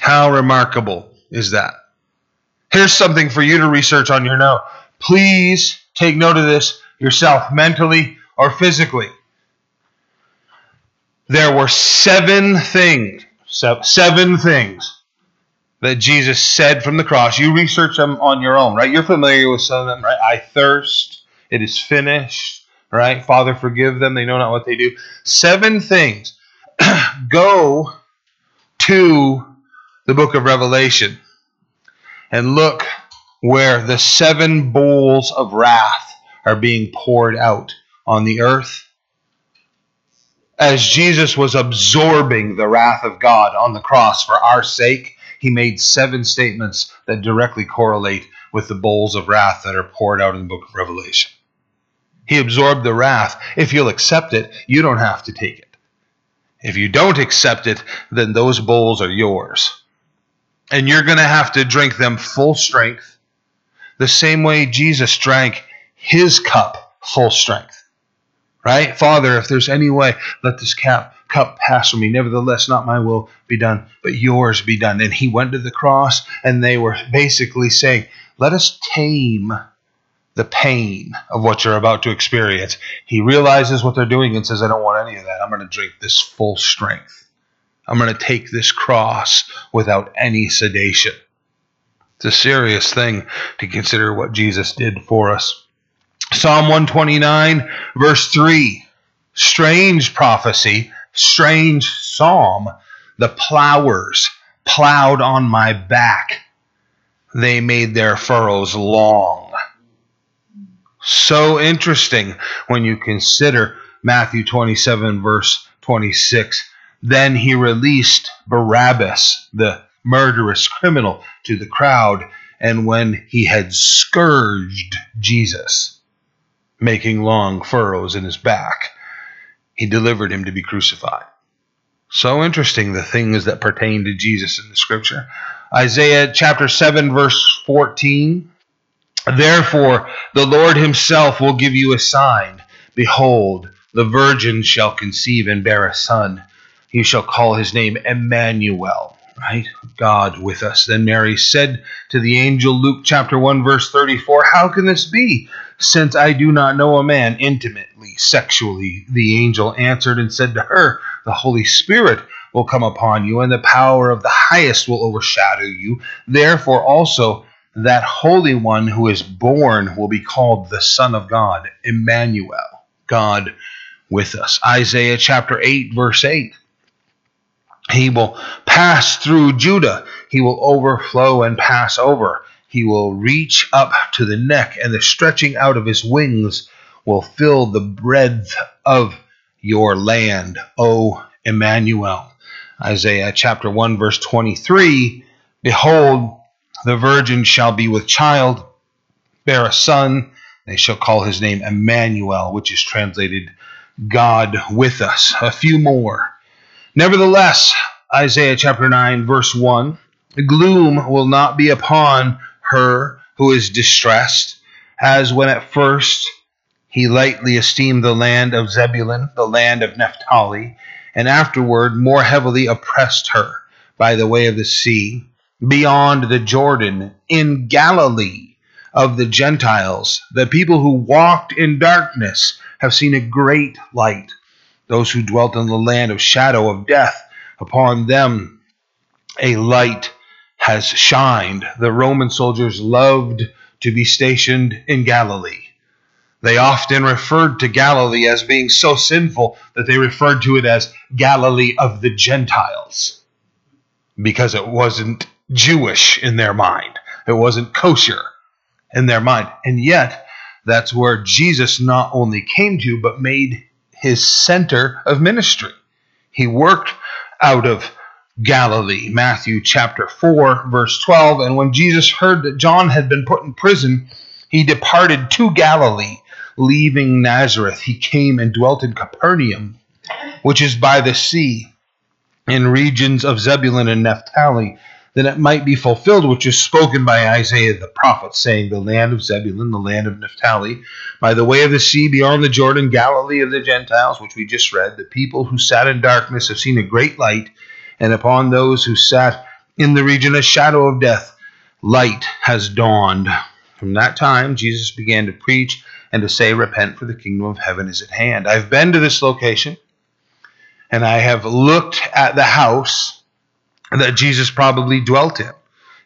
How remarkable is that? Here's something for you to research on your note. Please take note of this yourself, mentally or physically. There were seven things, seven things that Jesus said from the cross. You research them on your own, right? You're familiar with some of them, right? I thirst. It is finished, right? Father, forgive them. They know not what they do. Seven things. Go to the book of Revelation and look where the seven bowls of wrath are being poured out on the earth. As Jesus was absorbing the wrath of God on the cross for our sake, he made seven statements that directly correlate with the bowls of wrath that are poured out in the book of Revelation. He absorbed the wrath. If you'll accept it, you don't have to take it. If you don't accept it, then those bowls are yours and you're going to have to drink them full strength, the same way Jesus drank his cup full strength. Right? Father, if there's any way, let this cup, cup pass from me. Nevertheless, not my will be done, but yours be done. And he went to the cross, and they were basically saying, Let us tame the pain of what you're about to experience. He realizes what they're doing and says, I don't want any of that. I'm going to drink this full strength. I'm going to take this cross without any sedation. It's a serious thing to consider what Jesus did for us. Psalm 129, verse 3. Strange prophecy, strange psalm. The plowers plowed on my back. They made their furrows long. So interesting when you consider Matthew 27, verse 26. Then he released Barabbas, the murderous criminal, to the crowd, and when he had scourged Jesus, making long furrows in his back, he delivered him to be crucified. So interesting the things that pertain to Jesus in the scripture. Isaiah chapter 7, verse 14. Therefore, the Lord himself will give you a sign. Behold, the virgin shall conceive and bear a son. You shall call his name Emmanuel, right? God with us. Then Mary said to the angel, Luke chapter 1, verse 34, How can this be, since I do not know a man intimately, sexually? The angel answered and said to her, The Holy Spirit will come upon you, and the power of the highest will overshadow you. Therefore, also, that Holy One who is born will be called the Son of God, Emmanuel, God with us. Isaiah chapter 8, verse 8. He will pass through Judah. He will overflow and pass over. He will reach up to the neck, and the stretching out of his wings will fill the breadth of your land, O Emmanuel. Isaiah chapter 1, verse 23 Behold, the virgin shall be with child, bear a son. They shall call his name Emmanuel, which is translated God with us. A few more. Nevertheless, Isaiah chapter 9, verse 1 gloom will not be upon her who is distressed, as when at first he lightly esteemed the land of Zebulun, the land of Naphtali, and afterward more heavily oppressed her by the way of the sea, beyond the Jordan, in Galilee of the Gentiles. The people who walked in darkness have seen a great light those who dwelt in the land of shadow of death, upon them a light has shined. The Roman soldiers loved to be stationed in Galilee. They often referred to Galilee as being so sinful that they referred to it as Galilee of the Gentiles because it wasn't Jewish in their mind. It wasn't kosher in their mind. And yet, that's where Jesus not only came to, but made his center of ministry. He worked out of Galilee, Matthew chapter 4, verse 12. And when Jesus heard that John had been put in prison, he departed to Galilee, leaving Nazareth. He came and dwelt in Capernaum, which is by the sea, in regions of Zebulun and Naphtali that it might be fulfilled which is spoken by Isaiah the prophet, saying, The land of Zebulun, the land of Naphtali, by the way of the sea beyond the Jordan, Galilee of the Gentiles, which we just read, the people who sat in darkness have seen a great light, and upon those who sat in the region of shadow of death, light has dawned. From that time, Jesus began to preach and to say, Repent, for the kingdom of heaven is at hand. I've been to this location, and I have looked at the house that Jesus probably dwelt in.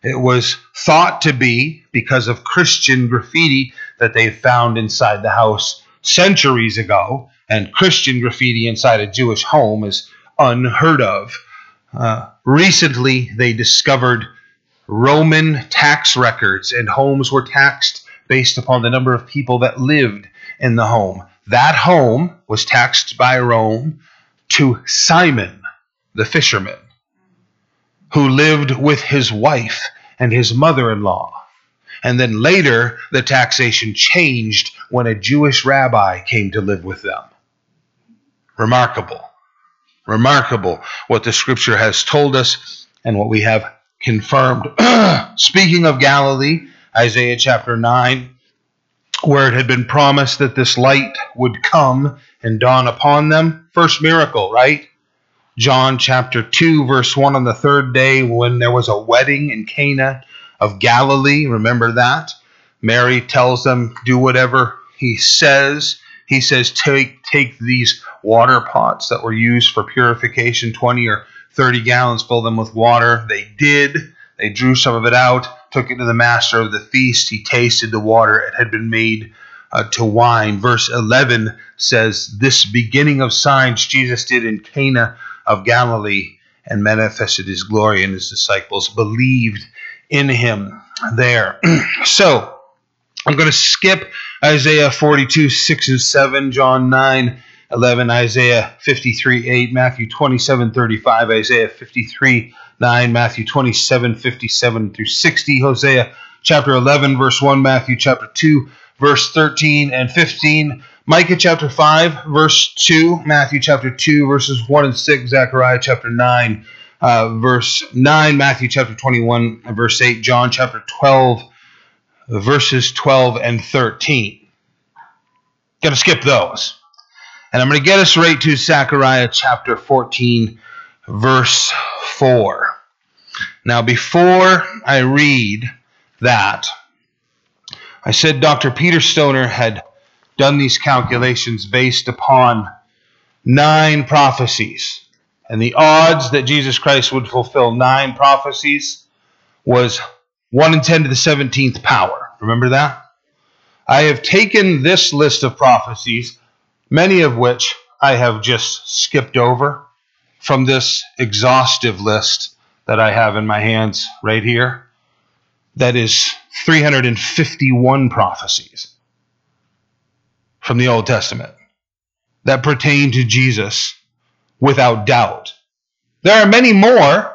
It was thought to be because of Christian graffiti that they found inside the house centuries ago, and Christian graffiti inside a Jewish home is unheard of. Uh, recently, they discovered Roman tax records, and homes were taxed based upon the number of people that lived in the home. That home was taxed by Rome to Simon, the fisherman who lived with his wife and his mother in law. And then later, the taxation changed when a Jewish rabbi came to live with them. Remarkable. Remarkable what the scripture has told us and what we have confirmed. Speaking of Galilee, Isaiah chapter 9, where it had been promised that this light would come and dawn upon them. First miracle, right? John chapter 2, verse 1 on the third day when there was a wedding in Cana of Galilee. Remember that? Mary tells them, do whatever he says. He says, take, take these water pots that were used for purification, 20 or 30 gallons, fill them with water. They did. They drew some of it out, took it to the master of the feast. He tasted the water. It had been made uh, to wine. Verse 11 says, This beginning of signs Jesus did in Cana of Galilee and manifested his glory, and his disciples believed in him there. so, I'm going to skip Isaiah 42, 6 and 7, John 9, 11, Isaiah 53, 8, Matthew 27, 35, Isaiah 53, 9, Matthew 27, 57 through 60, Hosea chapter 11, verse 1, Matthew chapter 2, verse 13 and 15, Micah chapter 5, verse 2, Matthew chapter 2, verses 1 and 6, Zechariah chapter 9, uh, verse 9, Matthew chapter 21, verse 8, John chapter 12, verses 12 and 13. Got to skip those. And I'm going to get us right to Zechariah chapter 14, verse 4. Now, before I read that, I said Dr. Peter Stoner had done these calculations based upon nine prophecies. And the odds that Jesus Christ would fulfill nine prophecies was 1 in 10 to the 17th power. Remember that? I have taken this list of prophecies, many of which I have just skipped over from this exhaustive list that I have in my hands right here. That is 351 prophecies from the Old Testament that pertain to Jesus without doubt. There are many more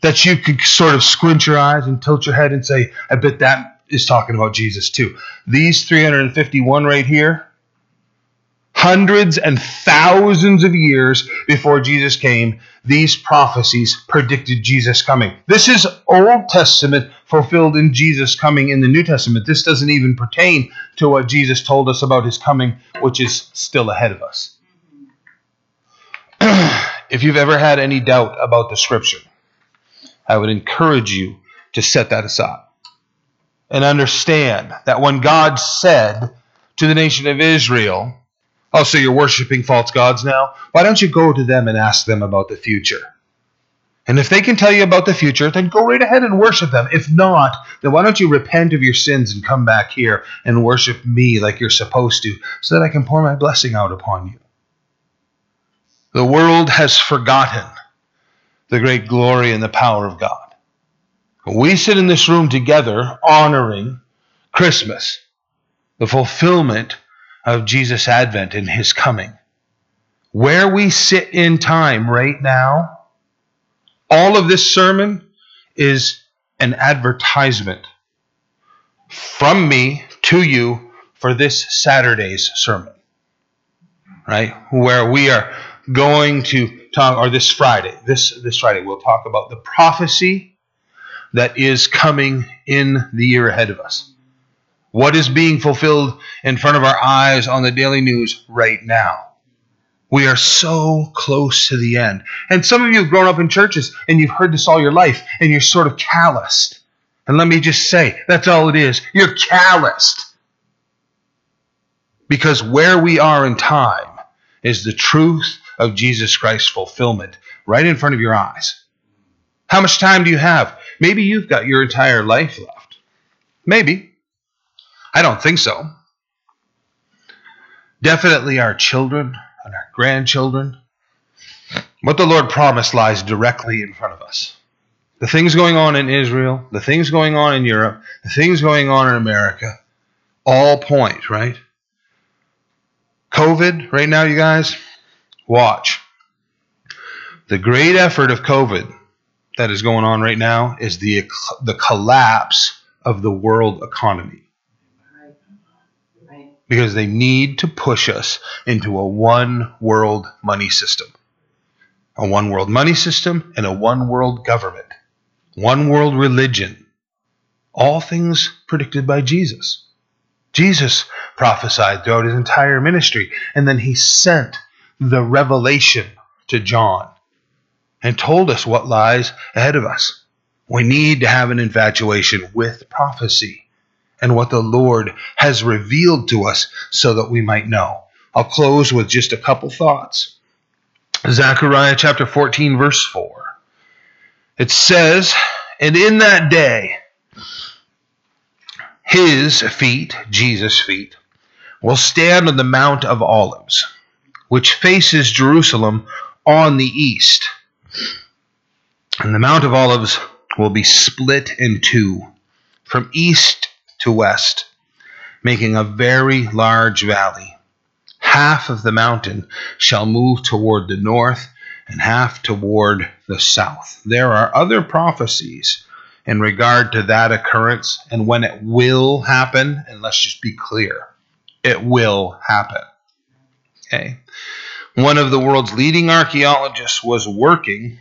that you could sort of squint your eyes and tilt your head and say, I bet that is talking about Jesus too. These 351 right here, hundreds and thousands of years before Jesus came, these prophecies predicted Jesus coming. This is Old Testament fulfilled in Jesus coming in the New Testament. This doesn't even pertain to what Jesus told us about his coming, which is still ahead of us. if you've ever had any doubt about the scripture, I would encourage you to set that aside and understand that when God said to the nation of Israel, Oh, so you're worshiping false gods now? Why don't you go to them and ask them about the future? And if they can tell you about the future, then go right ahead and worship them. If not, then why don't you repent of your sins and come back here and worship me like you're supposed to, so that I can pour my blessing out upon you? The world has forgotten the great glory and the power of God. We sit in this room together honoring Christmas, the fulfillment of Jesus' advent and his coming. Where we sit in time right now, all of this sermon is an advertisement from me to you for this Saturday's sermon. Right? Where we are going to talk, or this Friday, this, this Friday, we'll talk about the prophecy that is coming in the year ahead of us. What is being fulfilled in front of our eyes on the daily news right now? We are so close to the end. And some of you have grown up in churches and you've heard this all your life and you're sort of calloused. And let me just say, that's all it is. You're calloused. Because where we are in time is the truth of Jesus Christ's fulfillment right in front of your eyes. How much time do you have? Maybe you've got your entire life left. Maybe. I don't think so. Definitely our children and our grandchildren. What the Lord promised lies directly in front of us. The things going on in Israel, the things going on in Europe, the things going on in America, all point, right? COVID, right now, you guys, watch. The great effort of COVID that is going on right now is the, the collapse of the world economy because they need to push us into a one world money system. A one world money system and a one world government, one world religion. All things predicted by Jesus. Jesus prophesied throughout his entire ministry, and then he sent the revelation to John and told us what lies ahead of us. We need to have an infatuation with prophecy and what the Lord has revealed to us so that we might know. I'll close with just a couple thoughts. Zechariah chapter 14, verse 4. It says, And in that day, his feet, Jesus' feet, will stand on the Mount of Olives, which faces Jerusalem on the east. And the Mount of Olives will be split in two, from east to west, making a very large valley. Half of the mountain shall move toward the north and half toward the south. There are other prophecies in regard to that occurrence and when it will happen. And let's just be clear it will happen. Okay. One of the world's leading archaeologists was working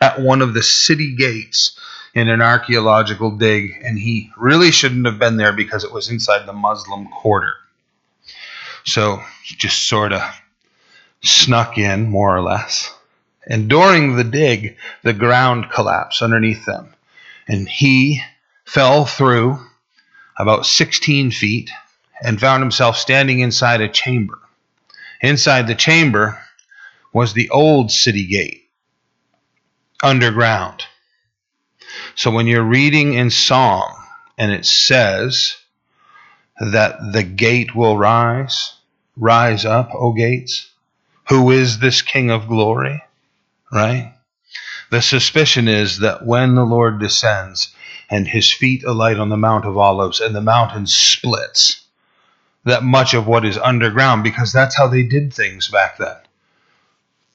at one of the city gates in an archaeological dig, and he really shouldn't have been there because it was inside the Muslim quarter. So just sort of snuck in, more or less. And during the dig, the ground collapsed underneath them. And he fell through about 16 feet and found himself standing inside a chamber. Inside the chamber was the old city gate, underground. So when you're reading in Psalm and it says that the gate will rise, rise up, O gates, who is this King of glory? Right? The suspicion is that when the Lord descends and his feet alight on the Mount of Olives and the mountain splits, that much of what is underground, because that's how they did things back then.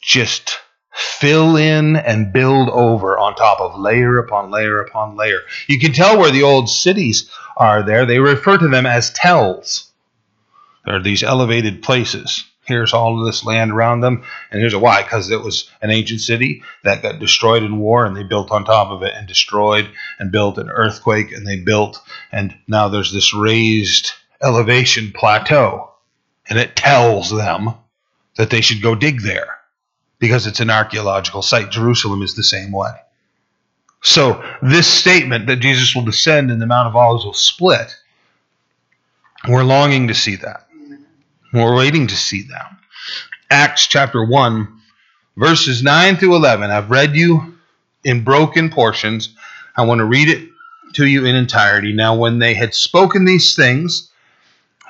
Just fill in and build over on top of layer upon layer upon layer. You can tell where the old cities are there. They refer to them as tells. There are these elevated places. Here's all of this land around them, and here's a why because it was an ancient city that got destroyed in war, and they built on top of it, and destroyed, and built an earthquake, and they built, and now there's this raised elevation plateau, and it tells them that they should go dig there because it's an archaeological site. Jerusalem is the same way. So, this statement that Jesus will descend and the Mount of Olives will split, we're longing to see that. We're waiting to see that. Acts chapter 1, verses 9 through 11. I've read you in broken portions. I want to read it to you in entirety. Now, when they had spoken these things,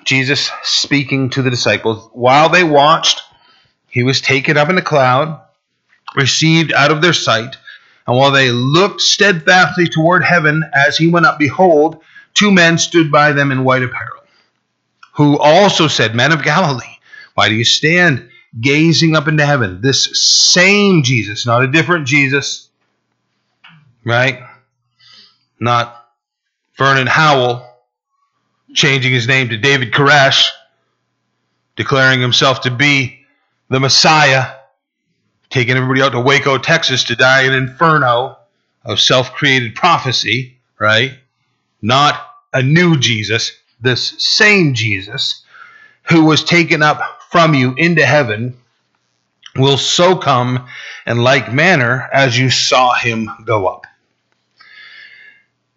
Jesus speaking to the disciples, while they watched, he was taken up in a cloud, received out of their sight. And while they looked steadfastly toward heaven as he went up, behold, two men stood by them in white apparel, who also said, Men of Galilee, why do you stand gazing up into heaven? This same Jesus, not a different Jesus, right? Not Vernon Howell changing his name to David Koresh, declaring himself to be the Messiah, taking everybody out to Waco, Texas to die in inferno of self created prophecy, right? Not a new Jesus, this same Jesus who was taken up from you into heaven will so come in like manner as you saw him go up.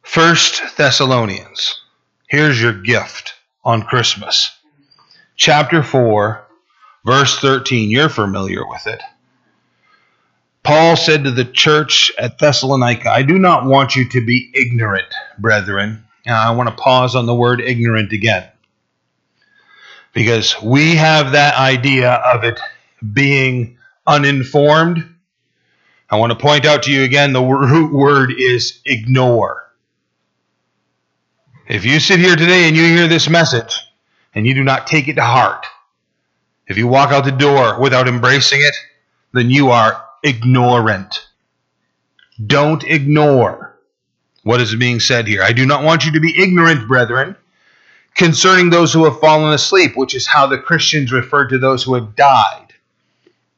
First Thessalonians. Here's your gift on Christmas. Chapter 4, Verse 13, you're familiar with it. Paul said to the church at Thessalonica, I do not want you to be ignorant, brethren. Now, I want to pause on the word ignorant again. Because we have that idea of it being uninformed. I want to point out to you again the root word is ignore. If you sit here today and you hear this message and you do not take it to heart, if you walk out the door without embracing it, then you are ignorant. Don't ignore what is being said here. I do not want you to be ignorant, brethren, concerning those who have fallen asleep, which is how the Christians referred to those who had died,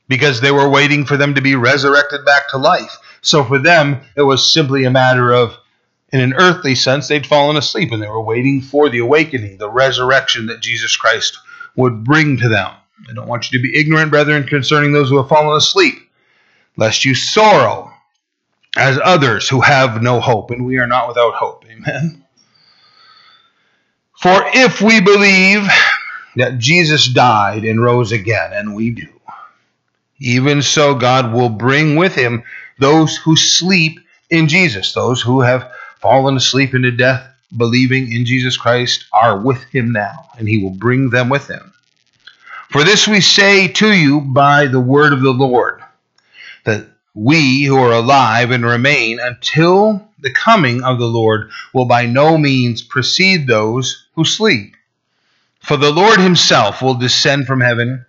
because they were waiting for them to be resurrected back to life. So for them, it was simply a matter of, in an earthly sense, they'd fallen asleep and they were waiting for the awakening, the resurrection that Jesus Christ would bring to them. I don't want you to be ignorant, brethren, concerning those who have fallen asleep, lest you sorrow as others who have no hope, and we are not without hope. Amen. For if we believe that Jesus died and rose again, and we do, even so God will bring with him those who sleep in Jesus, those who have fallen asleep into death, believing in Jesus Christ, are with him now, and he will bring them with him. For this we say to you by the word of the Lord, that we who are alive and remain until the coming of the Lord will by no means precede those who sleep. For the Lord himself will descend from heaven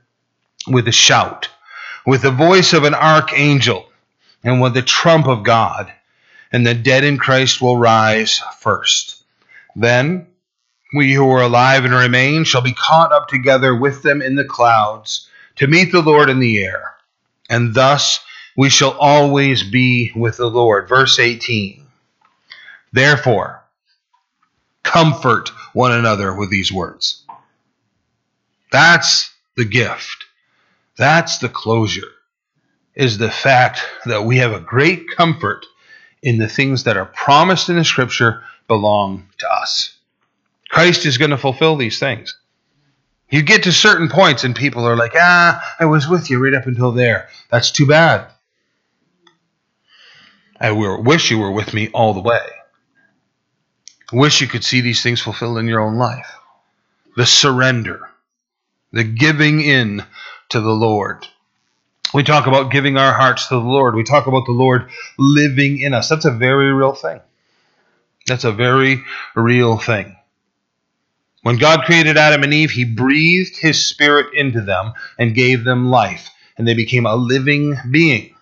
with a shout, with the voice of an archangel, and with the trump of God and the dead in Christ will rise first. Then we who are alive and remain shall be caught up together with them in the clouds to meet the Lord in the air. And thus we shall always be with the Lord. Verse 18. Therefore, comfort one another with these words. That's the gift. That's the closure. Is the fact that we have a great comfort in the things that are promised in the scripture belong to us. Christ is going to fulfill these things. You get to certain points and people are like, ah, I was with you right up until there. That's too bad. I wish you were with me all the way. Wish you could see these things fulfilled in your own life. The surrender, the giving in to the Lord. We talk about giving our hearts to the Lord. We talk about the Lord living in us. That's a very real thing. That's a very real thing. When God created Adam and Eve, He breathed His Spirit into them and gave them life, and they became a living being.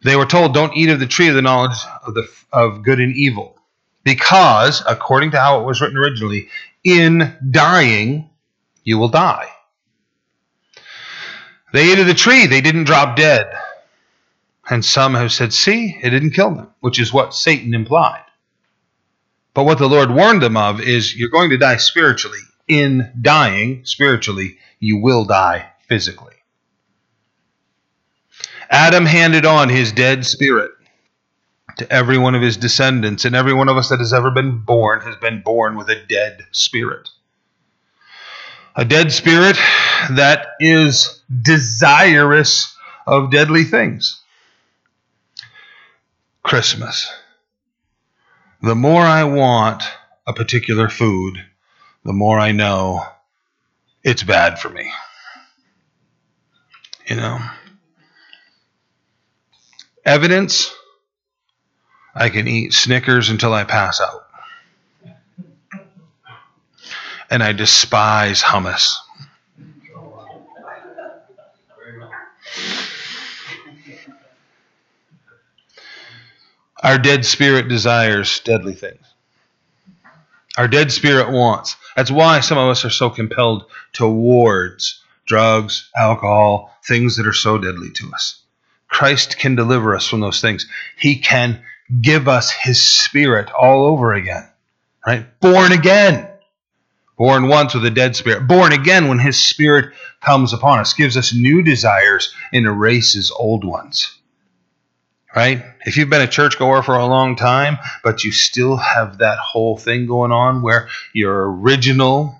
They were told, "Don't eat of the tree of the knowledge of the of good and evil," because, according to how it was written originally, in dying you will die. They ate of the tree; they didn't drop dead. And some have said, "See, it didn't kill them," which is what Satan implied. But what the Lord warned them of is you're going to die spiritually. In dying spiritually, you will die physically. Adam handed on his dead spirit to every one of his descendants, and every one of us that has ever been born has been born with a dead spirit. A dead spirit that is desirous of deadly things. Christmas. The more I want a particular food, the more I know it's bad for me. You know? Evidence I can eat Snickers until I pass out. And I despise hummus. Our dead spirit desires deadly things. Our dead spirit wants. That's why some of us are so compelled towards drugs, alcohol, things that are so deadly to us. Christ can deliver us from those things. He can give us his spirit all over again. Right? Born again. Born once with a dead spirit. Born again when his spirit comes upon us, gives us new desires and erases old ones right? If you've been a churchgoer for a long time, but you still have that whole thing going on where your original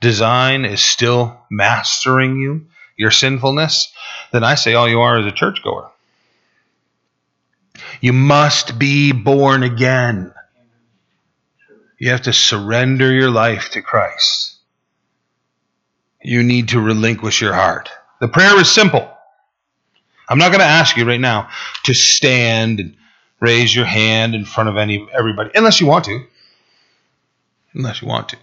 design is still mastering you, your sinfulness, then I say all you are is a churchgoer. You must be born again. You have to surrender your life to Christ. You need to relinquish your heart. The prayer is simple. I'm not going to ask you right now to stand and raise your hand in front of any everybody, unless you want to. Unless you want to.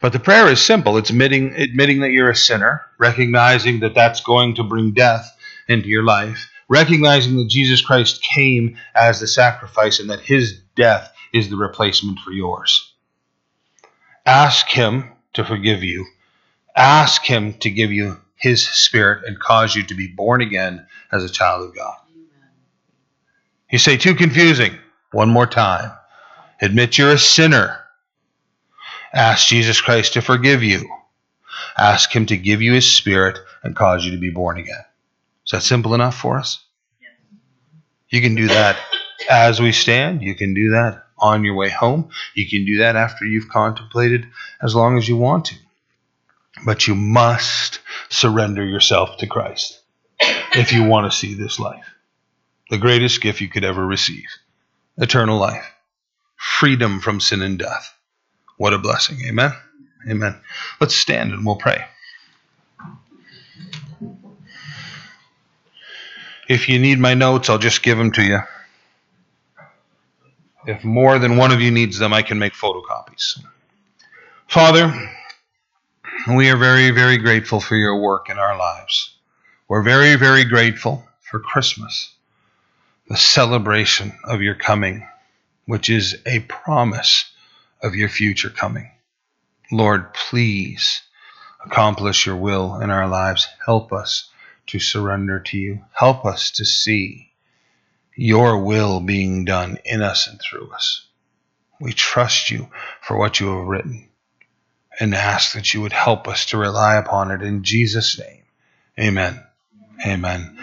But the prayer is simple. It's admitting admitting that you're a sinner, recognizing that that's going to bring death into your life, recognizing that Jesus Christ came as the sacrifice and that his death is the replacement for yours. Ask him to forgive you. Ask him to give you his spirit and cause you to be born again as a child of God. You say, too confusing. One more time. Admit you're a sinner. Ask Jesus Christ to forgive you. Ask him to give you his spirit and cause you to be born again. Is that simple enough for us? You can do that as we stand. You can do that on your way home. You can do that after you've contemplated as long as you want to. But you must surrender yourself to Christ if you want to see this life. The greatest gift you could ever receive eternal life, freedom from sin and death. What a blessing. Amen. Amen. Let's stand and we'll pray. If you need my notes, I'll just give them to you. If more than one of you needs them, I can make photocopies. Father, we are very, very grateful for your work in our lives. We're very, very grateful for Christmas. the celebration of your coming, which is a promise of your future coming. Lord, please accomplish your will in our lives. Help us to surrender to you. Help us to see your will being done in us and through us. We trust you for what you have written and ask that you would help us to rely upon it in Jesus' name. Amen. Amen.